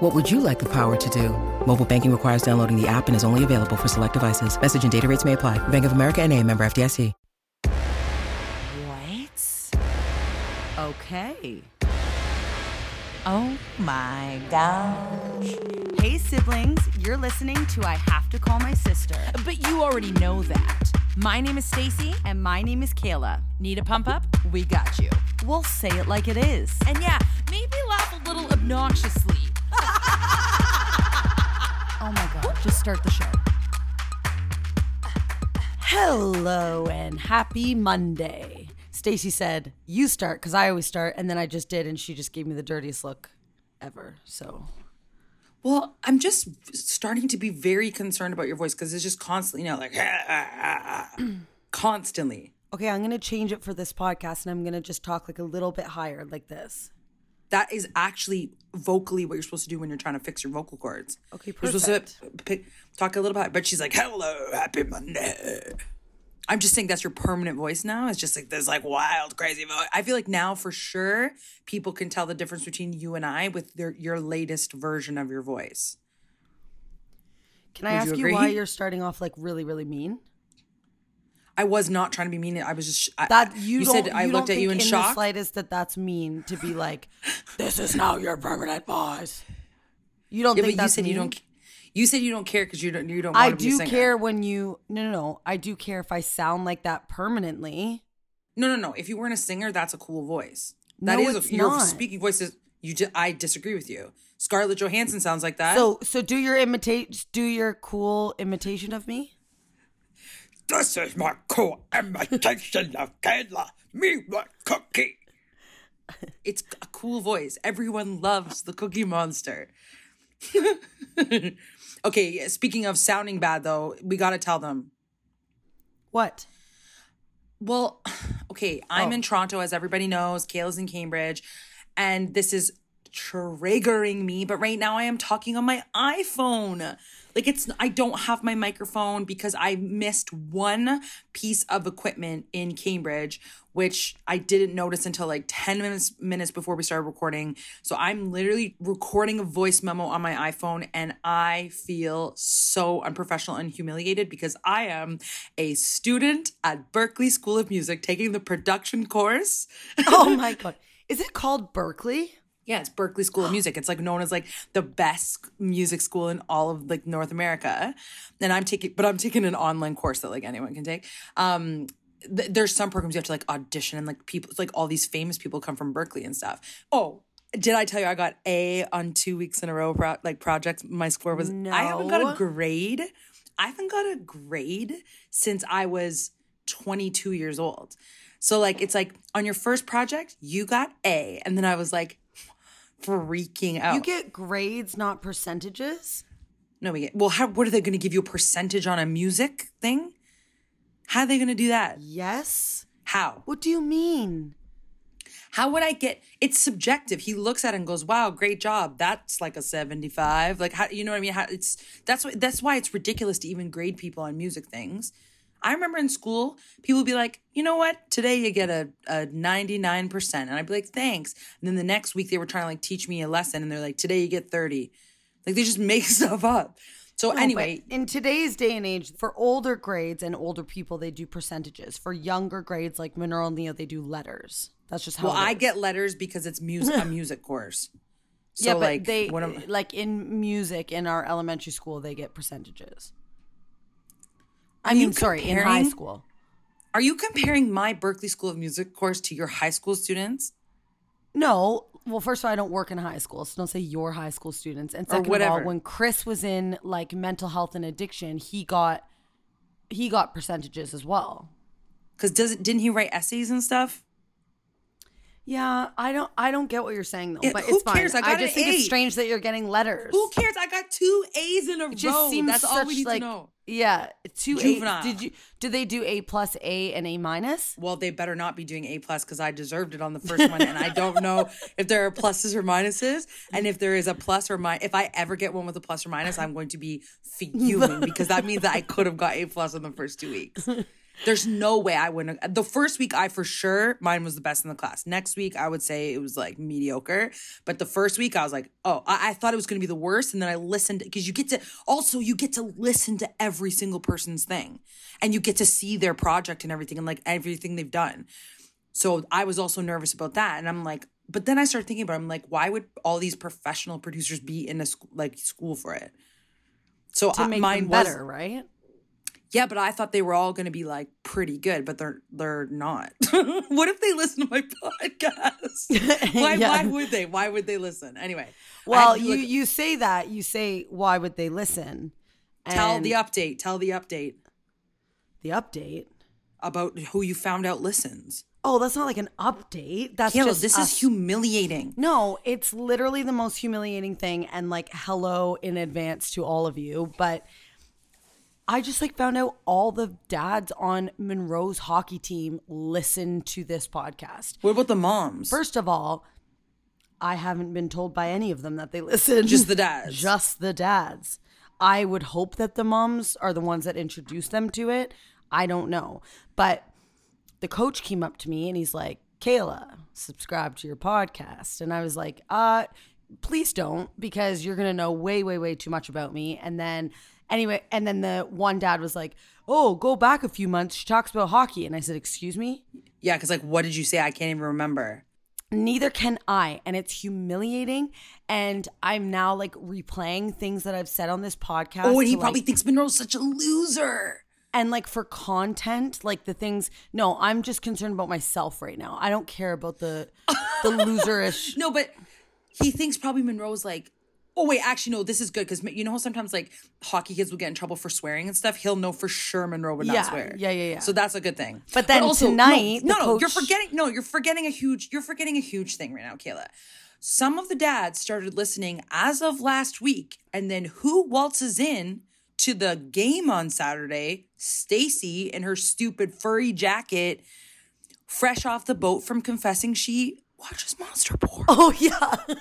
What would you like the power to do? Mobile banking requires downloading the app and is only available for select devices. Message and data rates may apply. Bank of America and a member FDIC. What? Okay. Oh my gosh. Hey, siblings, you're listening to I Have to Call My Sister. But you already know that. My name is Stacey. And my name is Kayla. Need a pump up? We got you. We'll say it like it is. And yeah, maybe laugh a little obnoxiously. Oh my god, just start the show. Hello and happy Monday. Stacey said, "You start cuz I always start." And then I just did and she just gave me the dirtiest look ever. So, Well, I'm just starting to be very concerned about your voice because it's just constantly, you know, like constantly. okay, I'm going to change it for this podcast and I'm going to just talk like a little bit higher like this. That is actually vocally what you're supposed to do when you're trying to fix your vocal cords. Okay, You're supposed to pick, talk a little bit, but she's like, "Hello, happy Monday." I'm just saying that's your permanent voice now. It's just like this, like wild, crazy voice. I feel like now for sure people can tell the difference between you and I with their your latest version of your voice. Can I Would ask you you, why you're starting off like really really mean? I was not trying to be mean. I was just I, That you, don't, said I you looked at you in in shock. the slightest that that's mean to be like, this is now your permanent voice. You don't Yeah, think but you said you don't. You said you don't care because you don't. You don't. Want I to be a do care when you no no no. I do care if I sound like that permanently. No, no, no. If you weren't a singer, that's a cool voice. That No, is it's a, your not. speaking voice is. You. Di- I disagree with you. Scarlett Johansson sounds like that. So so do your imitate do your cool imitation of me. this is my cool imitation of Kayla. Me want cookie. It's a cool voice. Everyone loves the Cookie Monster. okay, speaking of sounding bad, though, we got to tell them What? Well, okay, I'm in oh. Toronto, as everybody knows. Kayla's in Cambridge, and this is triggering me. But right now, I am talking on my iPhone. Like it's, I don't have my microphone because I missed one piece of equipment in Cambridge, which I didn't notice until like ten minutes minutes before we started recording. So I'm literally recording a voice memo on my iPhone, and I feel so unprofessional and humiliated because I am a student at Berklee School of Music taking the production course. Oh my god. Is it called Berklee? Yeah, it's Berklee School of Music. It's like known as like the best music school in all of like North America. And I'm taking, but I'm taking an online course that like anyone can take. Um, th- there's some programs you have to like audition and like people, it's like all these famous people come from Berklee and stuff. Oh, did I tell you I got A on two weeks in a row? Pro- like projects, my score was. I haven't got a grade. I haven't got a grade since I was 22 years old. So like it's like on your first project you got A, and then I was like freaking out. You get grades, not percentages. no, we get well. How what are they going to give you a percentage on a music thing? How are they going to do that? Yes. How? What do you mean? How would I get? It's subjective. He looks at it and goes, "Wow, great job. That's like a seventy-five. Like, how you know what I mean? How it's that's what that's why it's ridiculous to even grade people on music things. I remember in school, people would be like, "You know what? Today you get a a ninety-nine percent," and I'd be like, "Thanks." And then the next week they were trying to like teach me a lesson, and they're like, "Today you get 30. Like they just make stuff up. So No, anyway, in today's day and age, for older grades and older people, they do percentages. For younger grades like Mineral Neo, they do letters. That's just how. well, I get letters because it's music a music course. So yeah, but like, they like in music in our elementary school, they get percentages. I mean, sorry, in high school. Are you comparing my Berklee School of Music course to your high school students? No, well, first of all, I don't work in high school, so don't say your high school students. And second of all, when Chris was in like mental health and addiction, he got he got percentages as well. Because does it didn't he write essays and stuff? Yeah, I don't I don't get what you're saying though, but who it's fine. cares? I got just an think it's strange that you're getting letters. Who cares? I got two A's in a It just row. seems That's all we need like, to know. Yeah, two Juvenile. A. Did you did they do A plus A and A minus? Well, they better not be doing A plus because I deserved it on the first one, and I don't know if there are pluses or minuses. And if there is a plus or minus, if I ever get one with a plus or minus, I'm going to be fuming because that means that I could have got A plus in the first two weeks. There's no way I wouldn't. The first week, I for sure mine was the best in the class. Next week, I would say it was like mediocre. But the first week, I was like, oh, I, I thought it was going to be the worst, and then I listened because you get to also you get to listen to every single person's thing, and you get to see their project and everything, and like everything they've done. So I was also nervous about that, and I'm like, but then I started thinking about, it, I'm like, why would all these professional producers be in a school like school for it? So To I- make mine them was better, right? Yeah, but I thought they were all going to be like pretty good, but they're they're not. what if they listen to my podcast? why Yeah. why would they? Why would they listen? Anyway, Well, you look- you say that you say why would they listen? tell the update. Tell the update the update. about who you found out listens. Oh, that's not like an update. That's Kayla, just this us. is humiliating. No, it's literally the most humiliating thing and like hello in advance to all of you, but I just like found out all the dads on Monroe's hockey team listen to this podcast. What about the moms? First of all, I haven't been told by any of them that they listen. Just the dads. Just the dads. I would hope that the moms are the ones that introduce them to it. I don't know. But the coach came up to me and he's like, Kayla, subscribe to your podcast. And I was like, uh, please don't, because you're gonna know way, way, way too much about me. And then anyway, and then the one dad was like, Oh, go back a few months. She talks about hockey. And I said, Excuse me? yeah, because like, what did you say? I can't even remember. neither can I. And it's humiliating. And I'm now like replaying things that I've said on this podcast. Oh, and he to, probably like, thinks Monroe's such a loser. and like for content, like the things. No, I'm just concerned about myself right now. I don't care about the the loserish. No, but he thinks probably Monroe's like, oh wait, actually no, this is good because you know how sometimes like hockey kids will get in trouble for swearing and stuff. He'll know for sure Monroe would not Yeah, swear. yeah, yeah, yeah. So that's a good thing. But then no, tonight, no, the no, you're forgetting. No, you're forgetting a huge. You're forgetting a huge thing right now, Kayla. Some of the dads started listening as of last week, and then who waltzes in to the game on Saturday? Stacey in her stupid furry jacket, fresh off the boat from confessing she watches Monster Porn. Oh yeah,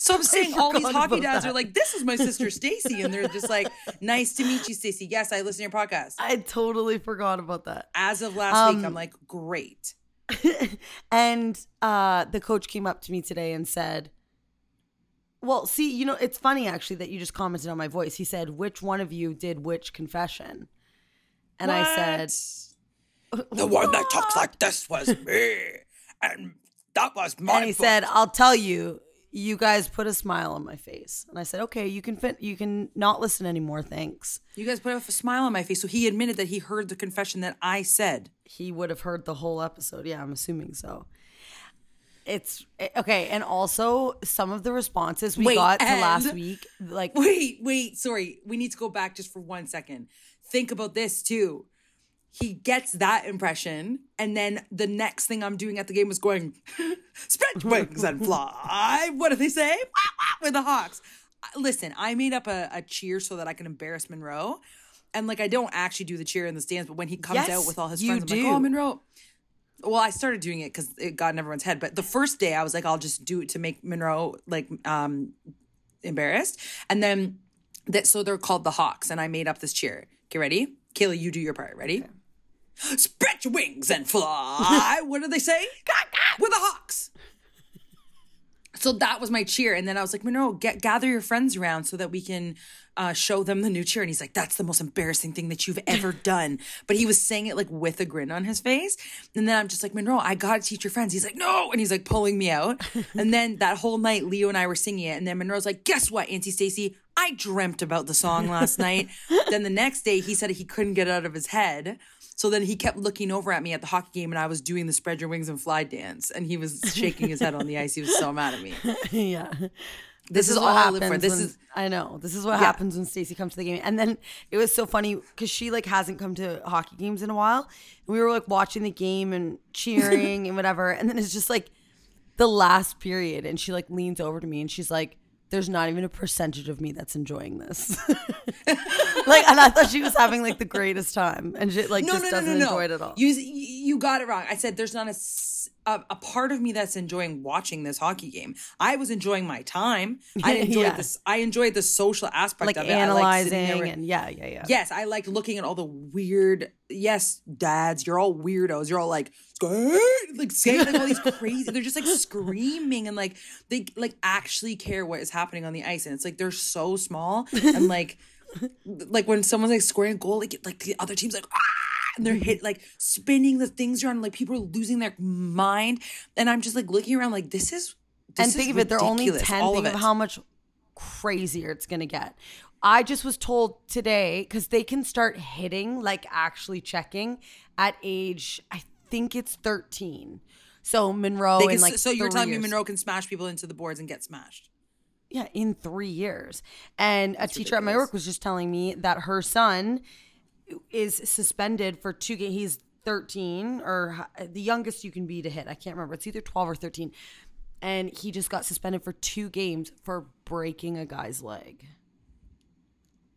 So I'm saying all these hockey dads that. are like, "This is my sister Stacey," and they're just like, "Nice to meet you, Stacey. Yes, I listen to your podcast." I totally forgot about that. As of last week, Um, I'm like, "Great." and uh, the coach came up to me today and said, Well, see, you know, it's funny actually that you just commented on my voice. He said, Which one of you did which confession? And I said, "The one that talks like this was me, and that was my." and he said, "I'll tell you, you guys put a smile on my face." And I said, "Okay, you can fit, you can not listen anymore, thanks." "You guys put a smile on my face." So he admitted that he heard the confession that I said. He would have heard the whole episode. Yeah, I'm assuming so. It's eh, okay, and also some of the responses we Wait, got to last week, like Wait, wait, sorry. We need to go back just for one second. Think about this too. He gets that impression, and then the next thing I'm doing at the game was going, spread wings and fly. What do they say? Wah, wah, With the Hawks. Listen, I made up a, a cheer so that I can embarrass Monroe. And like, I don't actually do the cheer in the stands, but when he comes Yes, out with all his friends, I'm do. like, oh, Monroe. Well, I started doing it because it got in everyone's head. But the first day, I was like, I'll just do it to make Monroe like um embarrassed. And then that so they're called the Hawks, and I made up this cheer. Get ready? Kayla, you do your part. Ready? Spread your wings and fly. what do they say? We're the Hawks. So that was my cheer. And then I was like, Monroe, get gather your friends around so that we can uh, show them the new cheer. And he's like, that's the most embarrassing thing that you've ever done. But he was saying it like with a grin on his face. And then I'm just like, Monroe, I gotta teach your friends. He's like, no. And he's like pulling me out. and then that whole night, Leo and I were singing it. And then Monroe's like, guess what, Auntie Stacey? I dreamt about the song last night. then the next day, he said he couldn't get it out of his head. So then he kept looking over at me at the hockey game, and I was doing the spread your wings and fly dance, and he was shaking his head on the ice. He was so mad at me. yeah. This, is, all I live for. This when- is I know. This is what Yeah. happens when Stacey comes to the game. And then it was so funny because she like hasn't come to hockey games in a while. And we were like watching the game and cheering and whatever. And then it's just like the last period, and she like leans over to me and she's like, "There's not even a percentage of me that's enjoying this." like, and I thought she was having like the greatest time, and she like just doesn't enjoy it at all. You you got it wrong. I said there's not a a part of me that's enjoying watching this hockey game. I was enjoying my time. I enjoyed Yeah. this. I enjoyed the social aspect like of it. I liked analyzing and yeah, yeah, yeah. Yes, I liked looking at all the weird. Yes, dads, you're all weirdos. You're all like, "Skate," like like all these crazy. They're just like screaming and like they like actually care what is happening on the ice, and it's like they're so small and like like when someone's like scoring a goal, like like the other team's like ah, and they're hit like spinning the things around, like people are losing their mind, and I'm just like looking around like this is. This and is think of it, they're only 10. all Think of of how much crazier it's going to get. I just was told today because they can start hitting, like actually checking at age, I think it's 13. So Monroe They in like so you're telling me. Monroe can smash people into the boards and get smashed? Yeah, in three years. And a teacher at my work was just telling me that her son is suspended for two games. He's 13 or the youngest you can be to hit. I can't remember. It's either 12 or 13. And he just got suspended for two games for breaking a guy's leg.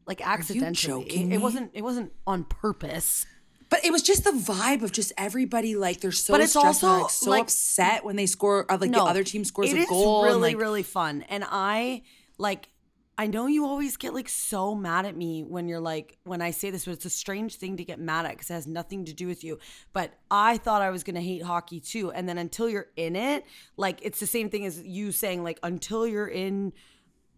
Like accidentally. It, it wasn't it wasn't on purpose. But it was just the vibe of just everybody like they're so But it's stressed and also, like so like- upset when they score or like the other team scores a is goal. really, and, like, really fun. And I like I know you always get like so mad at me when you're like when I say this, but it's a strange thing to get mad at because it has nothing to do with you. But I thought I was gonna hate hockey too, and then until you're in it, like it's the same thing as you saying like until you're in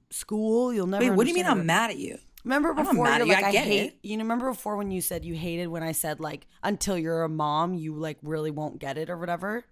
school, you'll never. Wait, what do you mean I'm mad at you? Remember before you're you, like I hate it. you remember before when you said you hated when I said like until you're a mom you like really won't get it or whatever?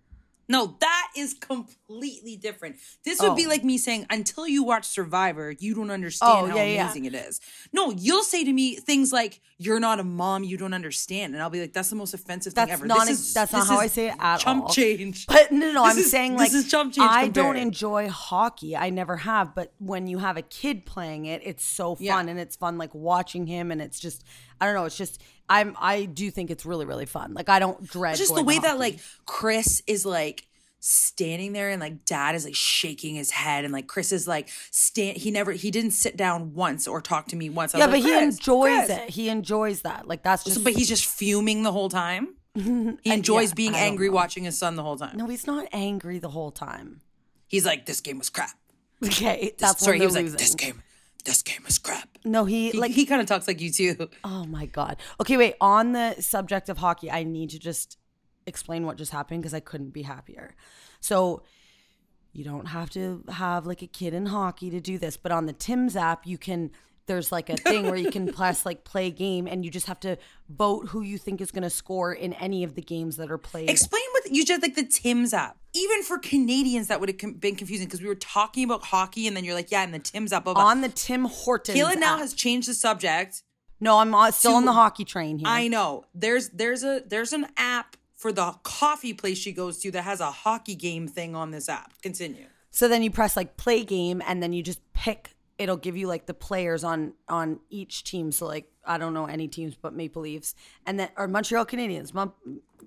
No, that is completely different. This would be Oh. like me saying, until you watch Survivor, you don't understand Oh, how yeah, yeah. amazing it is. No, you'll say to me things like, "You're not a mom, you don't understand," and I'll be like, "That's the most offensive thing ever." not This is- that's not how I say it at all. chump all. change. But no, no, This I'm is- saying this like is chump change I don't enjoy hockey. I never have, but when you have a kid playing it, it's so fun Yeah. and it's fun like watching him and it's just I don't know, it's just I'm I do think it's really really fun. Like I don't dread just the way that like Chris is like standing there and like dad is like shaking his head and like Chris is like stand he never he didn't sit down once or talk to me once. I Yeah, but like, he enjoys Chris." it. He enjoys that. Like that's just So, but he's just fuming the whole time. He enjoys yeah, being angry know. watching his son the whole time. No, he's not angry the whole time. He's like, this game was crap. Okay, This, that's sorry, he was they're like, this game, this game was crap. No, he, He, like he kind of talks like you too. Oh my god. Okay, wait. On the subject of hockey, I need to just explain what just happened because I couldn't be happier. So you don't have to have like a kid in hockey to do this, but on the Tim's app, you can. There's like a thing where you can press like play a game, and you just have to vote who you think is going to score in any of the games that are played. Explain what you just like the Tim's app. Even for Canadians, that would have com- been confusing because we were talking about hockey and then you're like, yeah, and the Tim's app. Blah, blah. on the Tim Hortons. Kayla now app. has changed the subject. no, I'm uh, still to- on the hockey train here. I know. There's there's a there's an app for the coffee place she goes to that has a hockey game thing on this app. Continue. So then you press like play game and then you just pick it'll give you like the players on on each team. So like I don't know any teams but Maple Leafs and then or Montreal Canadiens, Mon-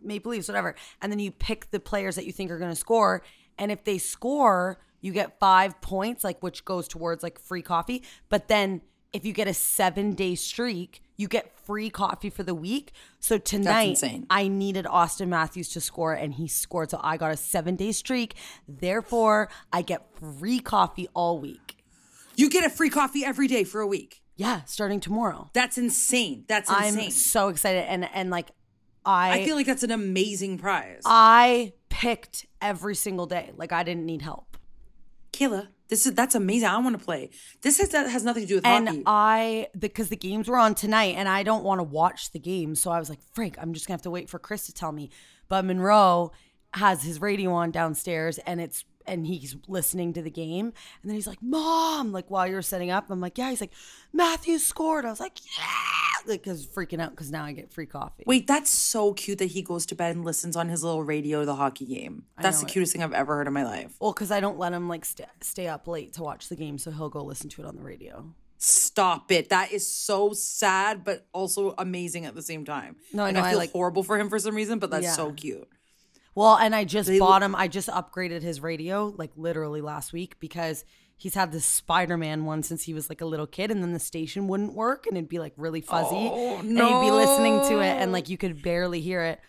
Maple Leafs, whatever. And then you pick the players that you think are going to score and if they score, you get 5 points like which goes towards like free coffee. But then if you get a 7-day streak, you get free coffee for the week. So tonight. I needed Auston Matthews to score and he scored. So I got a seven day streak. Therefore, I get free coffee all week. You get a free coffee every day for a week. Yeah, starting tomorrow. That's insane. That's insane. I'm so excited. And and like I I feel like that's an amazing prize. I picked every single day. Like I didn't need help. Kayla, this is that's amazing. I want to play. This has that has nothing to do with And hockey. I because the games were on tonight and I don't want to watch the game, So I was like, Frank, I'm just gonna have to wait for Chris to tell me. But Monroe has his radio on downstairs and it's and he's listening to the game. And then he's like, Mom, like while you're setting up, I'm like, Yeah, he's like, Matthew scored. I was like, Yeah, like because freaking out because now I get free coffee. Wait, that's so cute that he goes to bed and listens on his little radio the hockey game. That's the it. cutest thing I've ever heard in my life. Well, because I don't let him like st- stay up late to watch the game, so he'll go listen to it on the radio. Stop it. That is so sad, but also amazing at the same time. No, I know, I feel like- horrible for him for some reason, but that's Yeah. so cute. Well, and I just bought him. I just upgraded his radio like literally last week because he's had this Spider Man one since he was like a little kid, and then the station wouldn't work and it'd be like really fuzzy, Oh, and he'd be listening to it and like you could barely hear it.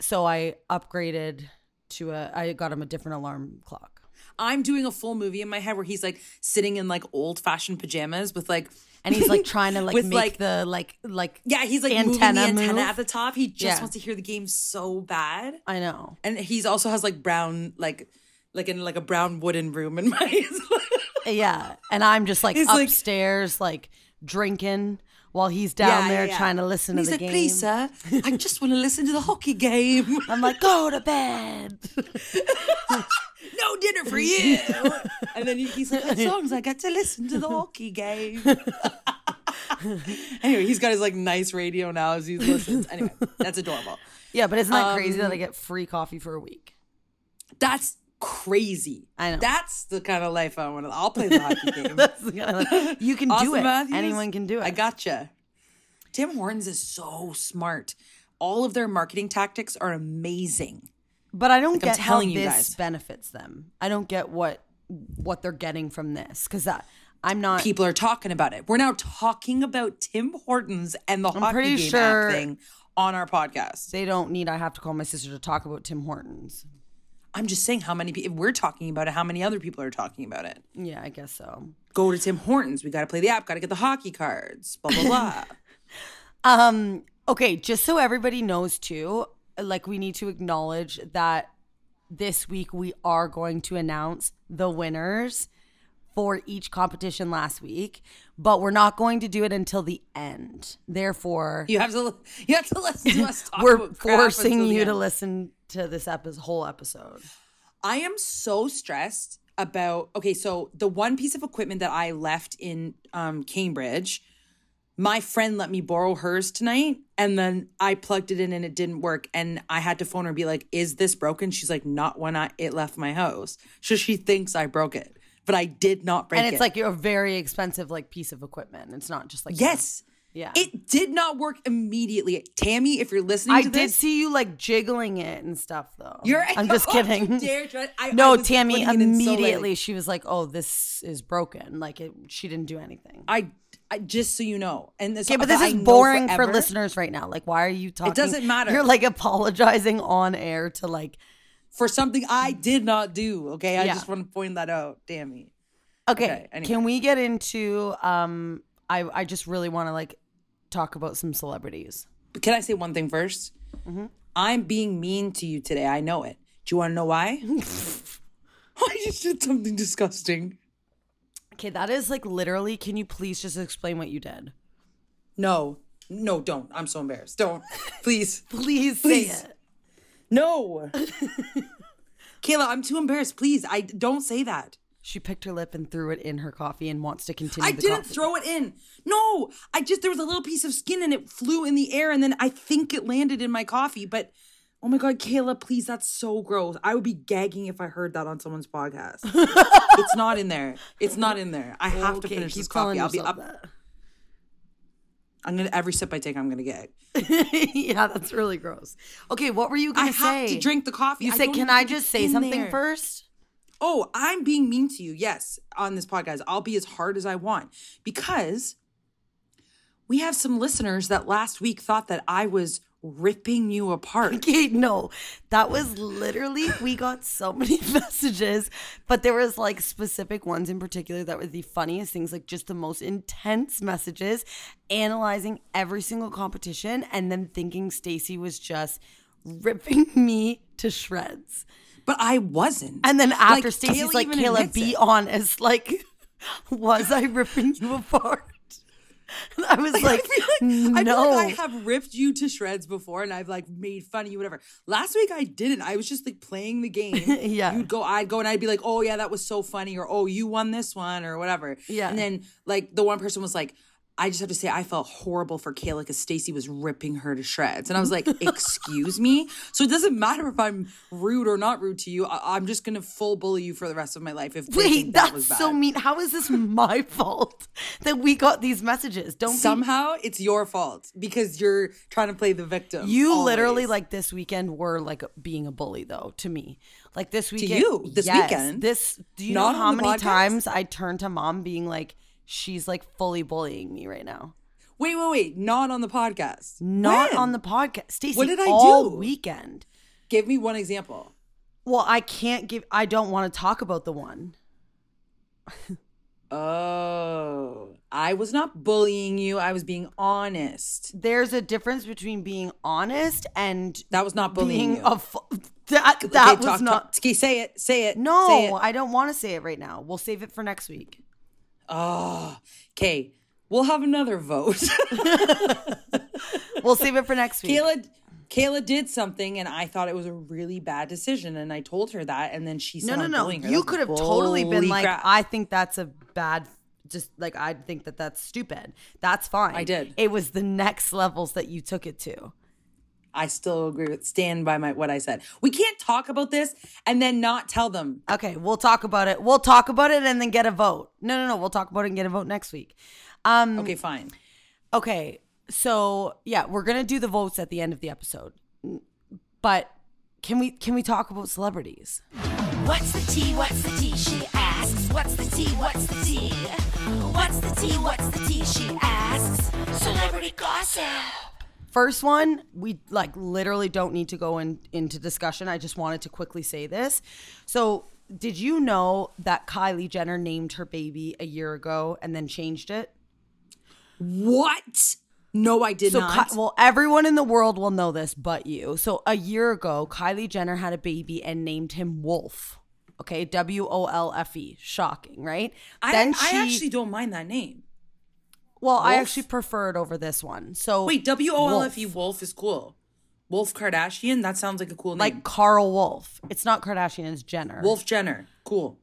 So I upgraded to a. I got him a different alarm clock. I'm doing a full movie in my head where he's like sitting in like old fashioned pajamas with like And he's like trying to like With, make like- the like like yeah, he's like antenna moving the antenna move. at the top. He just Yeah. wants to hear the game so bad. I know. And he's also has like brown like like in like a brown wooden room in my Yeah, and I'm just like like- upstairs like drinking while he's down Yeah, there yeah, trying to listen And to he's the like, game. please, sir, I just want to listen to the hockey game. I'm like, go to bed. no dinner for you. and then he- he's like, as long as I get to listen to the hockey game. anyway, he's got his like nice radio now as he listens. Anyway, that's adorable. Yeah, but isn't that crazy Um, that I get free coffee for a week? That's crazy. I know. That's the kind of life I want to. I'll play the hockey game. The kind of like, you can do it. Matthews, Anyone can do it. I gotcha. Tim Hortons is so smart. All of their marketing tactics are amazing. but I don't I'm get how this guys. benefits them. I don't get what what they're getting from this because that I'm not. People are talking about it. We're now talking about Tim Hortons and the hockey pretty game sure- thing on our podcast. they don't need. I have to call my sister to talk about Tim Hortons. I'm just saying how many people if we're talking about it, how many other people are talking about it. Yeah, I guess so. Go to Tim Hortons. We got to play the app. Got to get the hockey cards. Blah blah blah. Um. Okay, just so everybody knows too, like we need to acknowledge that this week we are going to announce the winners for each competition last week, but we're not going to do it until the end. Therefore, you have to you have to listen to us talk we're forcing you to end. listen to this episode, whole episode. I am so stressed about okay, so the one piece of equipment that I left in um Cambridge, my friend let me borrow hers tonight and then I plugged it in and it didn't work and I had to phone her and be like, "Is this broken?" She's like, "Not when I it left my house." So she thinks I broke it, but I did not break it. And it's like a very expensive like piece of equipment. It's not just like yes. Yeah. It did not work immediately. Tammy, if you're listening to I to did see you like jiggling it and stuff though. you're I'm just Don't kidding. dare try- I- I no, was Tammy in so immediately she was like, "Oh, this is broken." Like it, she didn't do anything. I, I just so you know, and this, Okay, but this is boring for listeners right now. Like, why are you talking? It doesn't matter. You're like apologizing on air to like. for something I did not do. Okay, I Yeah. just want to point that out. Damn me. Okay, Okay, anyway. can we get into? Um, I I just really want to like talk about some celebrities. But can I say one thing 1st Mm-hmm. I'm being mean to you today. I know it. Do you want to know why? I just did something disgusting. Okay, that is like literally. Can you please just explain what you did? No, no, don't. I'm so embarrassed. Don't, please, Please say Please. it. no. Kayla, I'm too embarrassed. Please, I don't say that. She picked her lip and threw it in her coffee and wants to continue. I didn't coffee. throw it in. No, I just there was a little piece of skin and it flew in the air and then I think it landed in my coffee. But oh my god, Kayla, please, that's so gross. I would be gagging if I heard that on someone's podcast. it's not in there. It's not in there. I have to finish this coffee. I'll be up. I'm gonna every sip I take, I'm gonna gag. that. yeah, that's really gross. Okay, what were you gonna have say? to drink the coffee. You I said, "Can I just say something there." first? Oh, I'm being mean to you. Yes, on this podcast. I'll be as hard as I want because we have some listeners that last week thought that I was ripping you apart. Okay, no, that was literally we got so many messages, but there was like specific ones in particular that were the funniest things, like just the most intense messages, analyzing every single competition, and then thinking Stacey was just ripping me to shreds. But I wasn't. And then after Like, Kayla like, Kayla, be it. honest. Like, was I ripping you apart? And I was like, I like, I no. feel like I have ripped you to shreds before and I've like made fun of you, whatever. Last week I didn't. I was just like playing the game. Yeah. You'd go, I'd go and I'd be like, oh yeah, that was so funny, or oh, you won this one, or whatever. Yeah. And then like the one person was like, I just have to say, I felt horrible for Kayla because Stacey was ripping her to shreds. And I was like, excuse me? So it doesn't matter if I'm rude or not rude to you. I- am just going to full bully you for the rest of my life if Wait, that was that's bad. so mean. How is this my fault that we got these messages? Don't be- Somehow it's your fault because you're trying to play the victim. You literally like this weekend were like being a bully though to me. Like this weekend. you, this yes, weekend? This do you Not know how many podcast? times I turned to mom being like, she's like fully bullying me right now. Wait, wait, wait. Not on the podcast. Not When? on the podcast. Stacey, What did I all do? weekend. Give me one example. Well, I can't give I don't want to talk about the one. Oh, I was not bullying you. I was being honest. There's a difference between being honest and That was not bullying being you. fu- that Okay, was talk- not talk- say it. Say it. No, Say it. I don't want to say it right now. We'll save it for next week. Oh, okay. We'll have another vote. We'll save it for next week. Kayla, Kayla did something, and I thought it was a really bad decision, and I told her that, and then she No, said, no, no. her. You could have totally been like, crap. I think that's a bad. Just like I think that that's stupid. That's fine. I did. It was the next levels that you took it to. I still agree with stand by my what I said. We can't talk about this and then not tell them. Okay, we'll talk about it. We'll talk about it and then get a vote. No, no, no. We'll talk about it and get a vote next week. Um, Okay, fine. Okay, so yeah, we're gonna do the votes at the end of the episode. But can we can we talk about celebrities? What's the tea? What's the tea? She asks. What's the tea? What's the tea? What's the tea? What's the tea? She asks. Celebrity gossip. First one, we like literally don't need to go in, into discussion. I just wanted to quickly say this. So, did you know that Kylie Jenner named her baby a year ago and then changed it? What? No, I did so, not. Ki- well, everyone in the world will know this but you. So, a year ago, Kylie Jenner had a baby and named him Wolf. Okay, W O L F E. Shocking, right? I, I actually don't mind that name. Well, I actually prefer it over this one. So, Wait, W O L F E Wolf. Wolf is cool. Wolf Kardashian? That sounds like a cool name. like Carl Wolf. It's not Kardashian, it's Jenner. Wolf Jenner. Cool.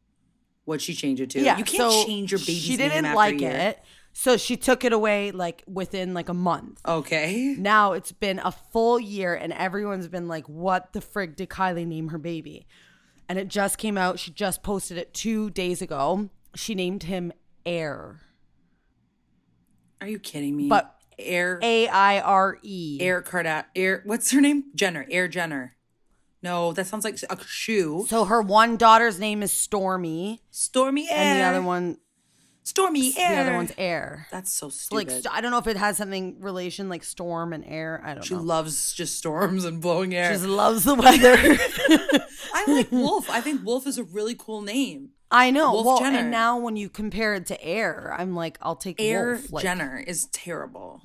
What'd she change it to? Yeah, You can't so change your baby's She name didn't after like a year. it, so she took it away like within like a month. Okay. Now it's been a full year, and everyone's been like, "What the frig did Kylie name her baby?" And it just came out. She just posted it two days ago. She named him Air, Are you kidding me? But- Air A I R E. Air Cardat Air what's her name? Jenner. Air Jenner. No, that sounds like a shoe. So her one daughter's name is Stormi, Stormy Air. and the other one, Stormy Air. the other one's Air. That's so Like stupid. st- I don't know if it has something relation like storm and air. I don't she know. She loves just storms and blowing air. She just loves the weather. I like Wolf. I think Wolf is a really cool name. I know. Wolf well, Jenner. and now when you compare it to Air, I'm like, I'll take Air Wolf. Like, Jenner is terrible.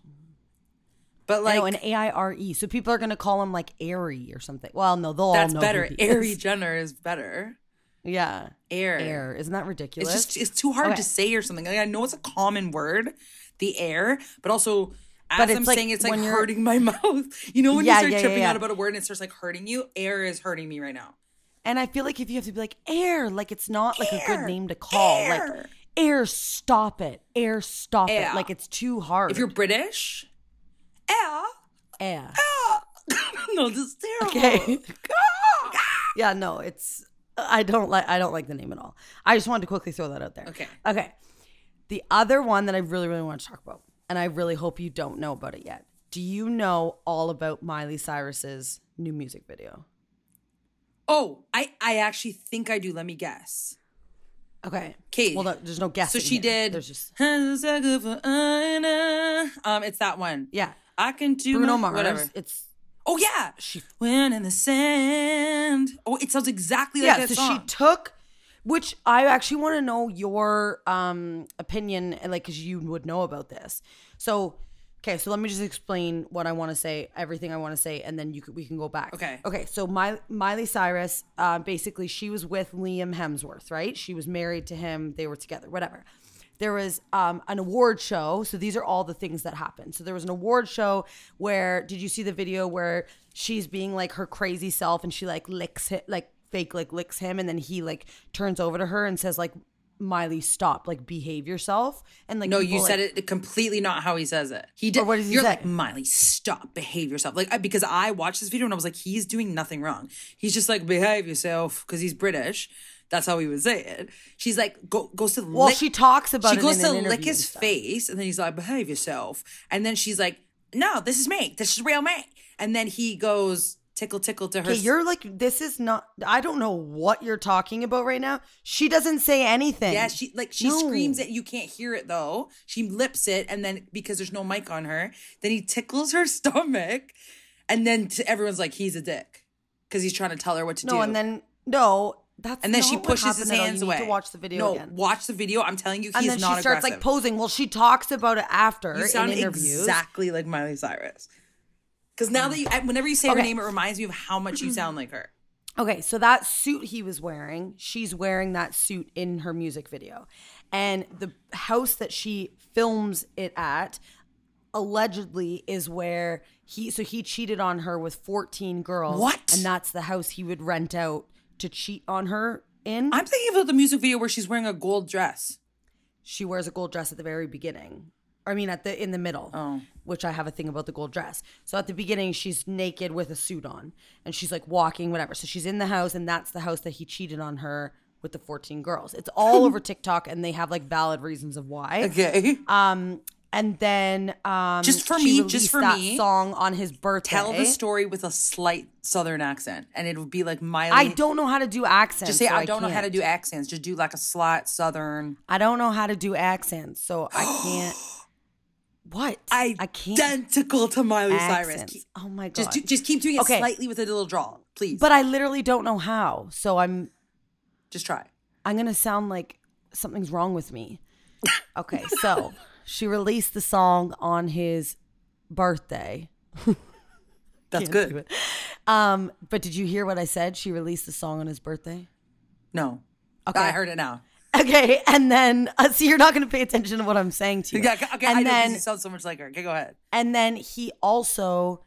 But like know, an A I R E. So people are gonna call him like Airy or something. Well, no, they'll all that's know better. Airy is. Jenner is better. Yeah, Air. Air. Isn't that ridiculous? It's just it's too hard Okay. to say or something. Like I know it's a common word, the air, but also as But I'm like saying, it's like hurting my mouth. You know when Yeah, you start yeah, tripping yeah. out about a word and it starts like hurting you. Air is hurting me right now. And I feel like if you have to be like Air, like it's not like a good name to call. Like Air. Air, stop it. Air, stop Air. it. Like it's too hard. If you're British, air. Air. no, this is terrible. Okay. yeah, no, it's I don't like I don't like the name at all. I just wanted to quickly throw that out there. Okay. Okay. The other one that I really, really want to talk about, and I really hope you don't know about it yet. Do you know all about Miley Cyrus's new music video? Oh, I I actually think I do. Let me guess. Okay. Okay. Well, no, there's no guess. So she here. did. There's just Um, it's that one. yeah. I can do Bruno my- Mars. Whatever. It's Oh yeah. She went in the sand. Oh, it sounds exactly like yeah. that So song. she took, which I actually want to know your um opinion, like, because you would know about this. So, okay, so let me just explain what I want to say, everything I want to say, and then you could, we can go back. Okay. Okay. So My, Miley Cyrus, uh, basically, she was with Liam Hemsworth, right? She was married to him. They were together. Whatever. There was um, an award show. So these are all the things that happened. So there was an award show where did you see the video where she's being like her crazy self and she like licks it like fake like licks him and then he like turns over to her and says like Miley stop, like behave yourself, and like No, you said like- it completely not how he says it. He did. What does he You're say? like Miley, stop, behave yourself. Like I- because I watched this video and I was like, he's doing nothing wrong. He's just like behave yourself because he's British. That's how he would say it. She's like go, goes to Well, lick, she talks about she goes in to lick his stuff. face and then he's like behave yourself and then she's like no this is me this is real me and then he goes tickle tickle to her Okay, you're like this is not. I don't know what you're talking about right now. She doesn't say anything. Yeah, she like she No. screams it. You can't hear it though. She lips it, and then because there's no mic on her, then he tickles her stomach, and then t- everyone's like, he's a dick because he's trying to tell her what to no, do. No, and then no. That's and then she pushes his happened at all. hands away. To watch the video no, again. watch the video. I'm telling you, he's not aggressive. and then she starts aggressive. like posing. Well, she talks about it after you sound in interviews. exactly like Miley Cyrus. Because now mm. that you, whenever you say her name, it reminds me of how much you sound like her. Okay, so that suit he was wearing, she's wearing that suit in her music video. And the house that she films it at allegedly is where he so he cheated on her with 14 girls. What? And that's the house he would rent out to cheat on her in. I'm thinking about the music video where she's wearing a gold dress. she wears a gold dress at the very beginning. I mean, at the in the middle, Oh. which I have a thing about the gold dress. So at the beginning, she's naked with a suit on, and she's like walking, whatever. So she's in the house, and that's the house that he cheated on her with the fourteen girls. It's all over TikTok, and they have like valid reasons of why. Okay. Um, and then um, Just for me, just for that me, song on his birthday. Tell the story with a slight southern accent, and it would be like Miley. I don't know how to do accents. Just say so I don't know how to do accents. Just do like a slight southern. I don't know how to do accents, so I can't. What? I can't. Identical to Miley Cyrus. accents. Keep- Oh my god. Just do, just keep doing it Okay. slightly with a little drawl, please. But I literally don't know how. So I'm just try. I'm gonna sound like something's wrong with me. Okay, so she released the song on his birthday. That's Can't good. it. Um, but did you hear what I said? She released the song on his birthday. No. Okay. I heard it now. Okay, and then uh, see, you're not gonna pay attention to what I'm saying to you. Yeah, okay, and I then you sound so much like her. Okay, go ahead. and then he also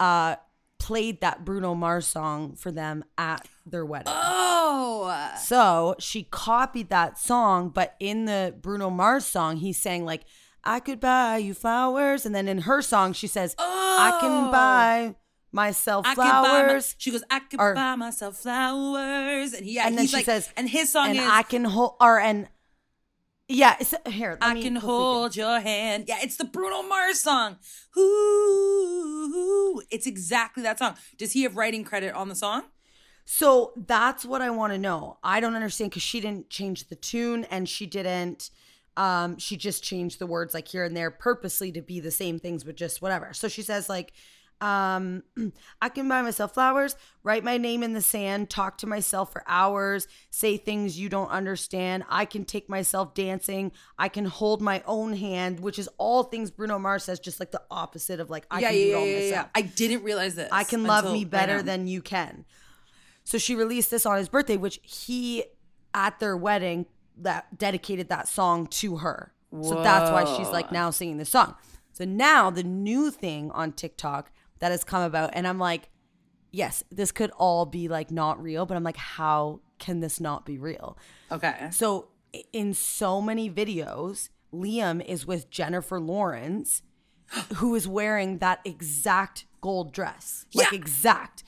uh played that Bruno Mars song for them at their wedding. Oh. So she copied that song, but in the Bruno Mars song, he's saying like, "I could buy you flowers," and then in her song, she says, "I can buy myself I could my, flowers." she goes, I could Or- buy myself flowers. And he, yeah, and then she like, says, and his song and is, I can hold, or and yeah, it's, here. I can hold your hand. Yeah, it's the Bruno Mars song. Ooh, it's exactly that song. Does he have writing credit on the song? So that's what I want to know. I don't understand because she didn't change the tune and she didn't. Um, she just changed the words like here and there purposely to be the same things, but just whatever. So she says like, um, I can buy myself flowers, write my name in the sand, talk to myself for hours, say things you don't understand. I can take myself dancing. I can hold my own hand, which is all things Bruno Mars says, just like the opposite of like I yeah, can yeah, do it all yeah, myself. yeah. I didn't realize this. I can love me better than you can. So she released this on his birthday, which he at their wedding that dedicated that song to her. So that's why she's like now singing the song. So now the new thing on TikTok that has come about, and I'm like, yes, this could all be like not real, but I'm like, how can this not be real? Okay. So in so many videos, Liam is with Jennifer Lawrence, who is wearing that exact gold dress. Like Yeah. exact.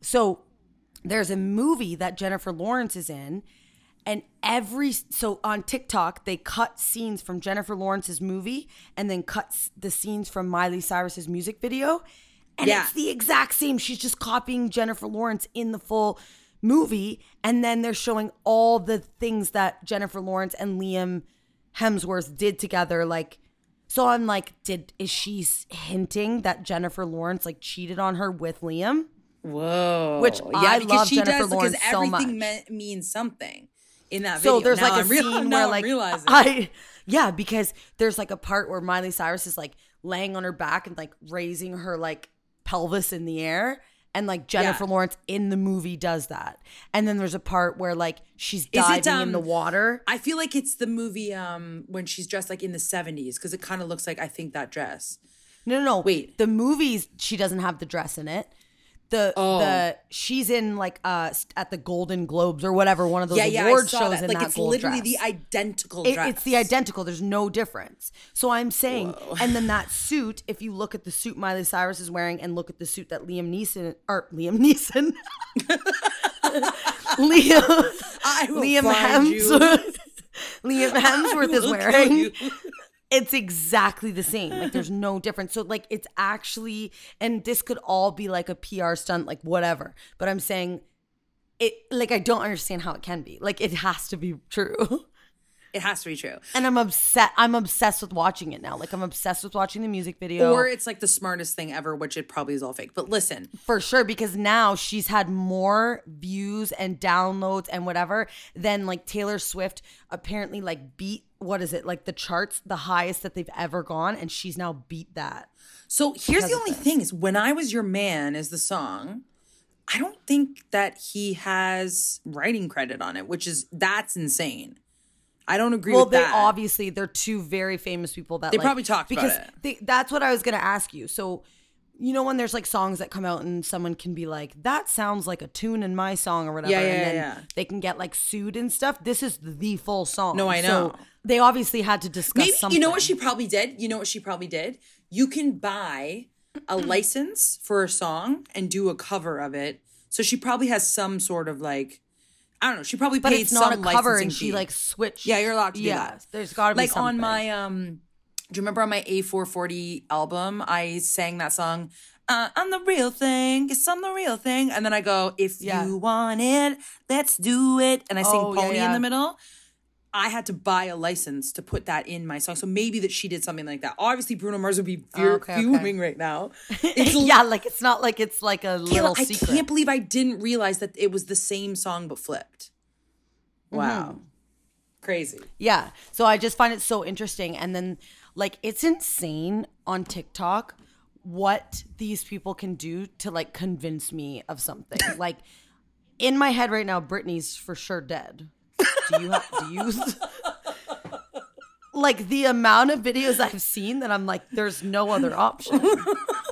So there's a movie that Jennifer Lawrence is in. And every so on TikTok, they cut scenes from Jennifer Lawrence's movie and then cut the scenes from Miley Cyrus's music video. And Yeah. it's the exact same. She's just copying Jennifer Lawrence in the full movie. And then they're showing all the things that Jennifer Lawrence and Liam Hemsworth did together. Like, so I'm like, did is she hinting that Jennifer Lawrence like cheated on her with Liam? Whoa. Which yeah, I love she Jennifer does Lawrence because so everything much. me- means something in that video. So there's Now like a I'm real- scene now where like. I yeah, because there's like a part where Miley Cyrus is like laying on her back and like raising her like pelvis in the air. And like Jennifer Yeah. Lawrence in the movie does that. And then there's a part where like she's diving it, in the um, water. I feel like it's the movie um when she's dressed like in the 70s because it kind of looks like I think that dress. No, no, no. Wait. The movies, she doesn't have the dress in it. The Oh. the she's in like uh at the Golden Globes or whatever one of those yeah, yeah, award shows that. in Like that it's literally dress. the identical It- dress. it's the identical. There's no difference. So I'm saying, and then that suit. If you look at the suit Miley Cyrus is wearing, and look at the suit that Liam Neeson or Liam Neeson, Liam Liam. Hemsworth, Liam Hemsworth is wearing. It's exactly the same. Like there's no difference. So like it's actually, and this could all be like a PR stunt, like whatever. But I'm saying. It like I don't understand how it can be. Like it has to be true. It has to be true. and I'm upset. I'm obsessed with watching it now. Like I'm obsessed with watching the music video Or it's like the smartest thing ever, which it probably is all fake. But listen, for sure because now she's had more views and downloads and whatever than like Taylor Swift apparently like beat what is it like the charts the highest that they've ever gone and she's now beat that. So here's the only thing is when I was your man is the song. I don't think that he has writing credit on it, which is that's insane. I don't agree well, with they that. obviously they're two very famous people that They like- probably talked about because it. They, that's what I was gonna ask you. So, you know, when there's like songs that come out and someone can be like, "That sounds like a tune in my song" or whatever, Yeah, yeah, and then yeah. they can get like sued and stuff. This is the full song. No, I So know. they obviously had to discuss. Maybe something. you know what she probably did? You know what she probably did? You can buy a license for a song and do a cover of it. So she probably has some sort of like I don't know. She probably but paid it's not a some cover, licensing and she fee. like switched. Yeah, you're allowed to do yeah, that. There's got to be like something. on my um do you remember on my A440 album I sang that song uh, I'm the real thing, yes, I'm the real thing. And then I go, if Yeah. you want it, let's do it. And I sing Oh, yeah, Pony in the middle. I had to buy a license to put that in my song. So maybe that she did something like that. Obviously, Bruno Mars would be fu- okay, okay. fuming right now. It's yeah, like it's not like it's like a little I secret. can't believe I didn't realize that it was the same song but flipped. Wow. Mm-hmm. Crazy. Yeah. So I just find it so interesting. And then, like, it's insane on TikTok what these people can do to, like, convince me of something. like, in my head right now, Britney's for sure dead. Do you, do you, like, the amount of videos I've seen that I'm like, there's no other option.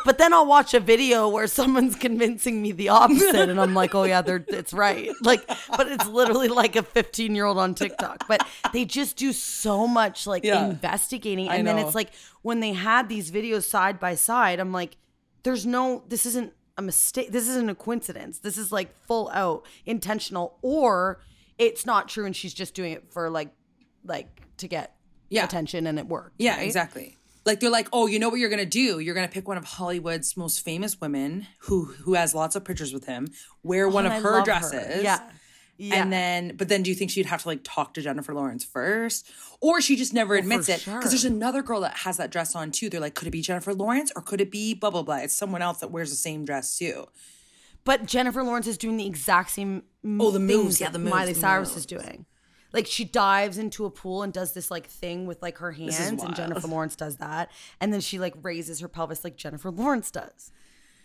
But then I'll watch a video where someone's convincing me the opposite, and I'm like, "Oh yeah, they're it's right." Like, but it's literally like a 15 year old on TikTok. But they just do so much like Yeah. investigating, and then it's like when they had these videos side by side, I'm like, "There's no, this isn't a mistake. This isn't a coincidence. This is like full out intentional, or it's not true, and she's just doing it for like, like to get Yeah. attention, and it worked. Yeah, right? exactly. Like they're like, oh, you know what you're gonna do? You're gonna pick one of Hollywood's most famous women who who has lots of pictures with him, wear one Oh, of I her dresses. Yeah. Yeah. And then, but then do you think she'd have to like talk to Jennifer Lawrence first? Or she just never oh, admits it? sure. Because there's another girl that has that dress on too. They're like, could it be Jennifer Lawrence or could it be blah, blah, blah? It's someone else that wears the same dress too. But Jennifer Lawrence is doing the exact same Oh, the moves, yeah, the moves, Miley the Cyrus moves. is doing. Like she dives into a pool and does this like thing with like her hands, and. Jennifer Lawrence does that, and then she like raises her pelvis like Jennifer Lawrence does.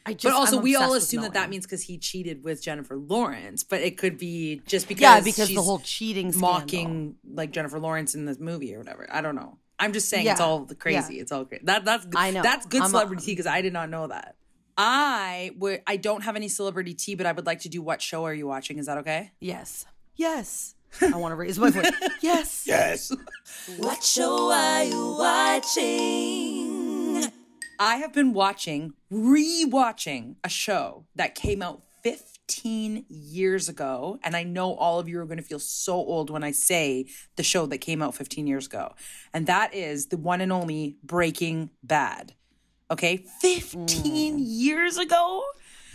I just, But also, we all assume that that means because he cheated with Jennifer Lawrence, but it could be just because yeah, because the whole cheating scandal. mocking like Jennifer Lawrence in this movie or whatever. I don't know. I'm just saying it's all crazy. yeah. It's all great. That that's I know. that's good I'm celebrity because I did not know that. I would. I don't have any celebrity tea, but I would like to do. What show are you watching? Is that okay? Yes, yes. I want to raise my voice. Yes, Yes. What show are you watching? I have been watching, re-watching a show that came out 15 years ago, and I know all of you are going to feel so old when I say the show that came out 15 years ago, and that is the one and only Breaking Bad. Okay, 15 years ago.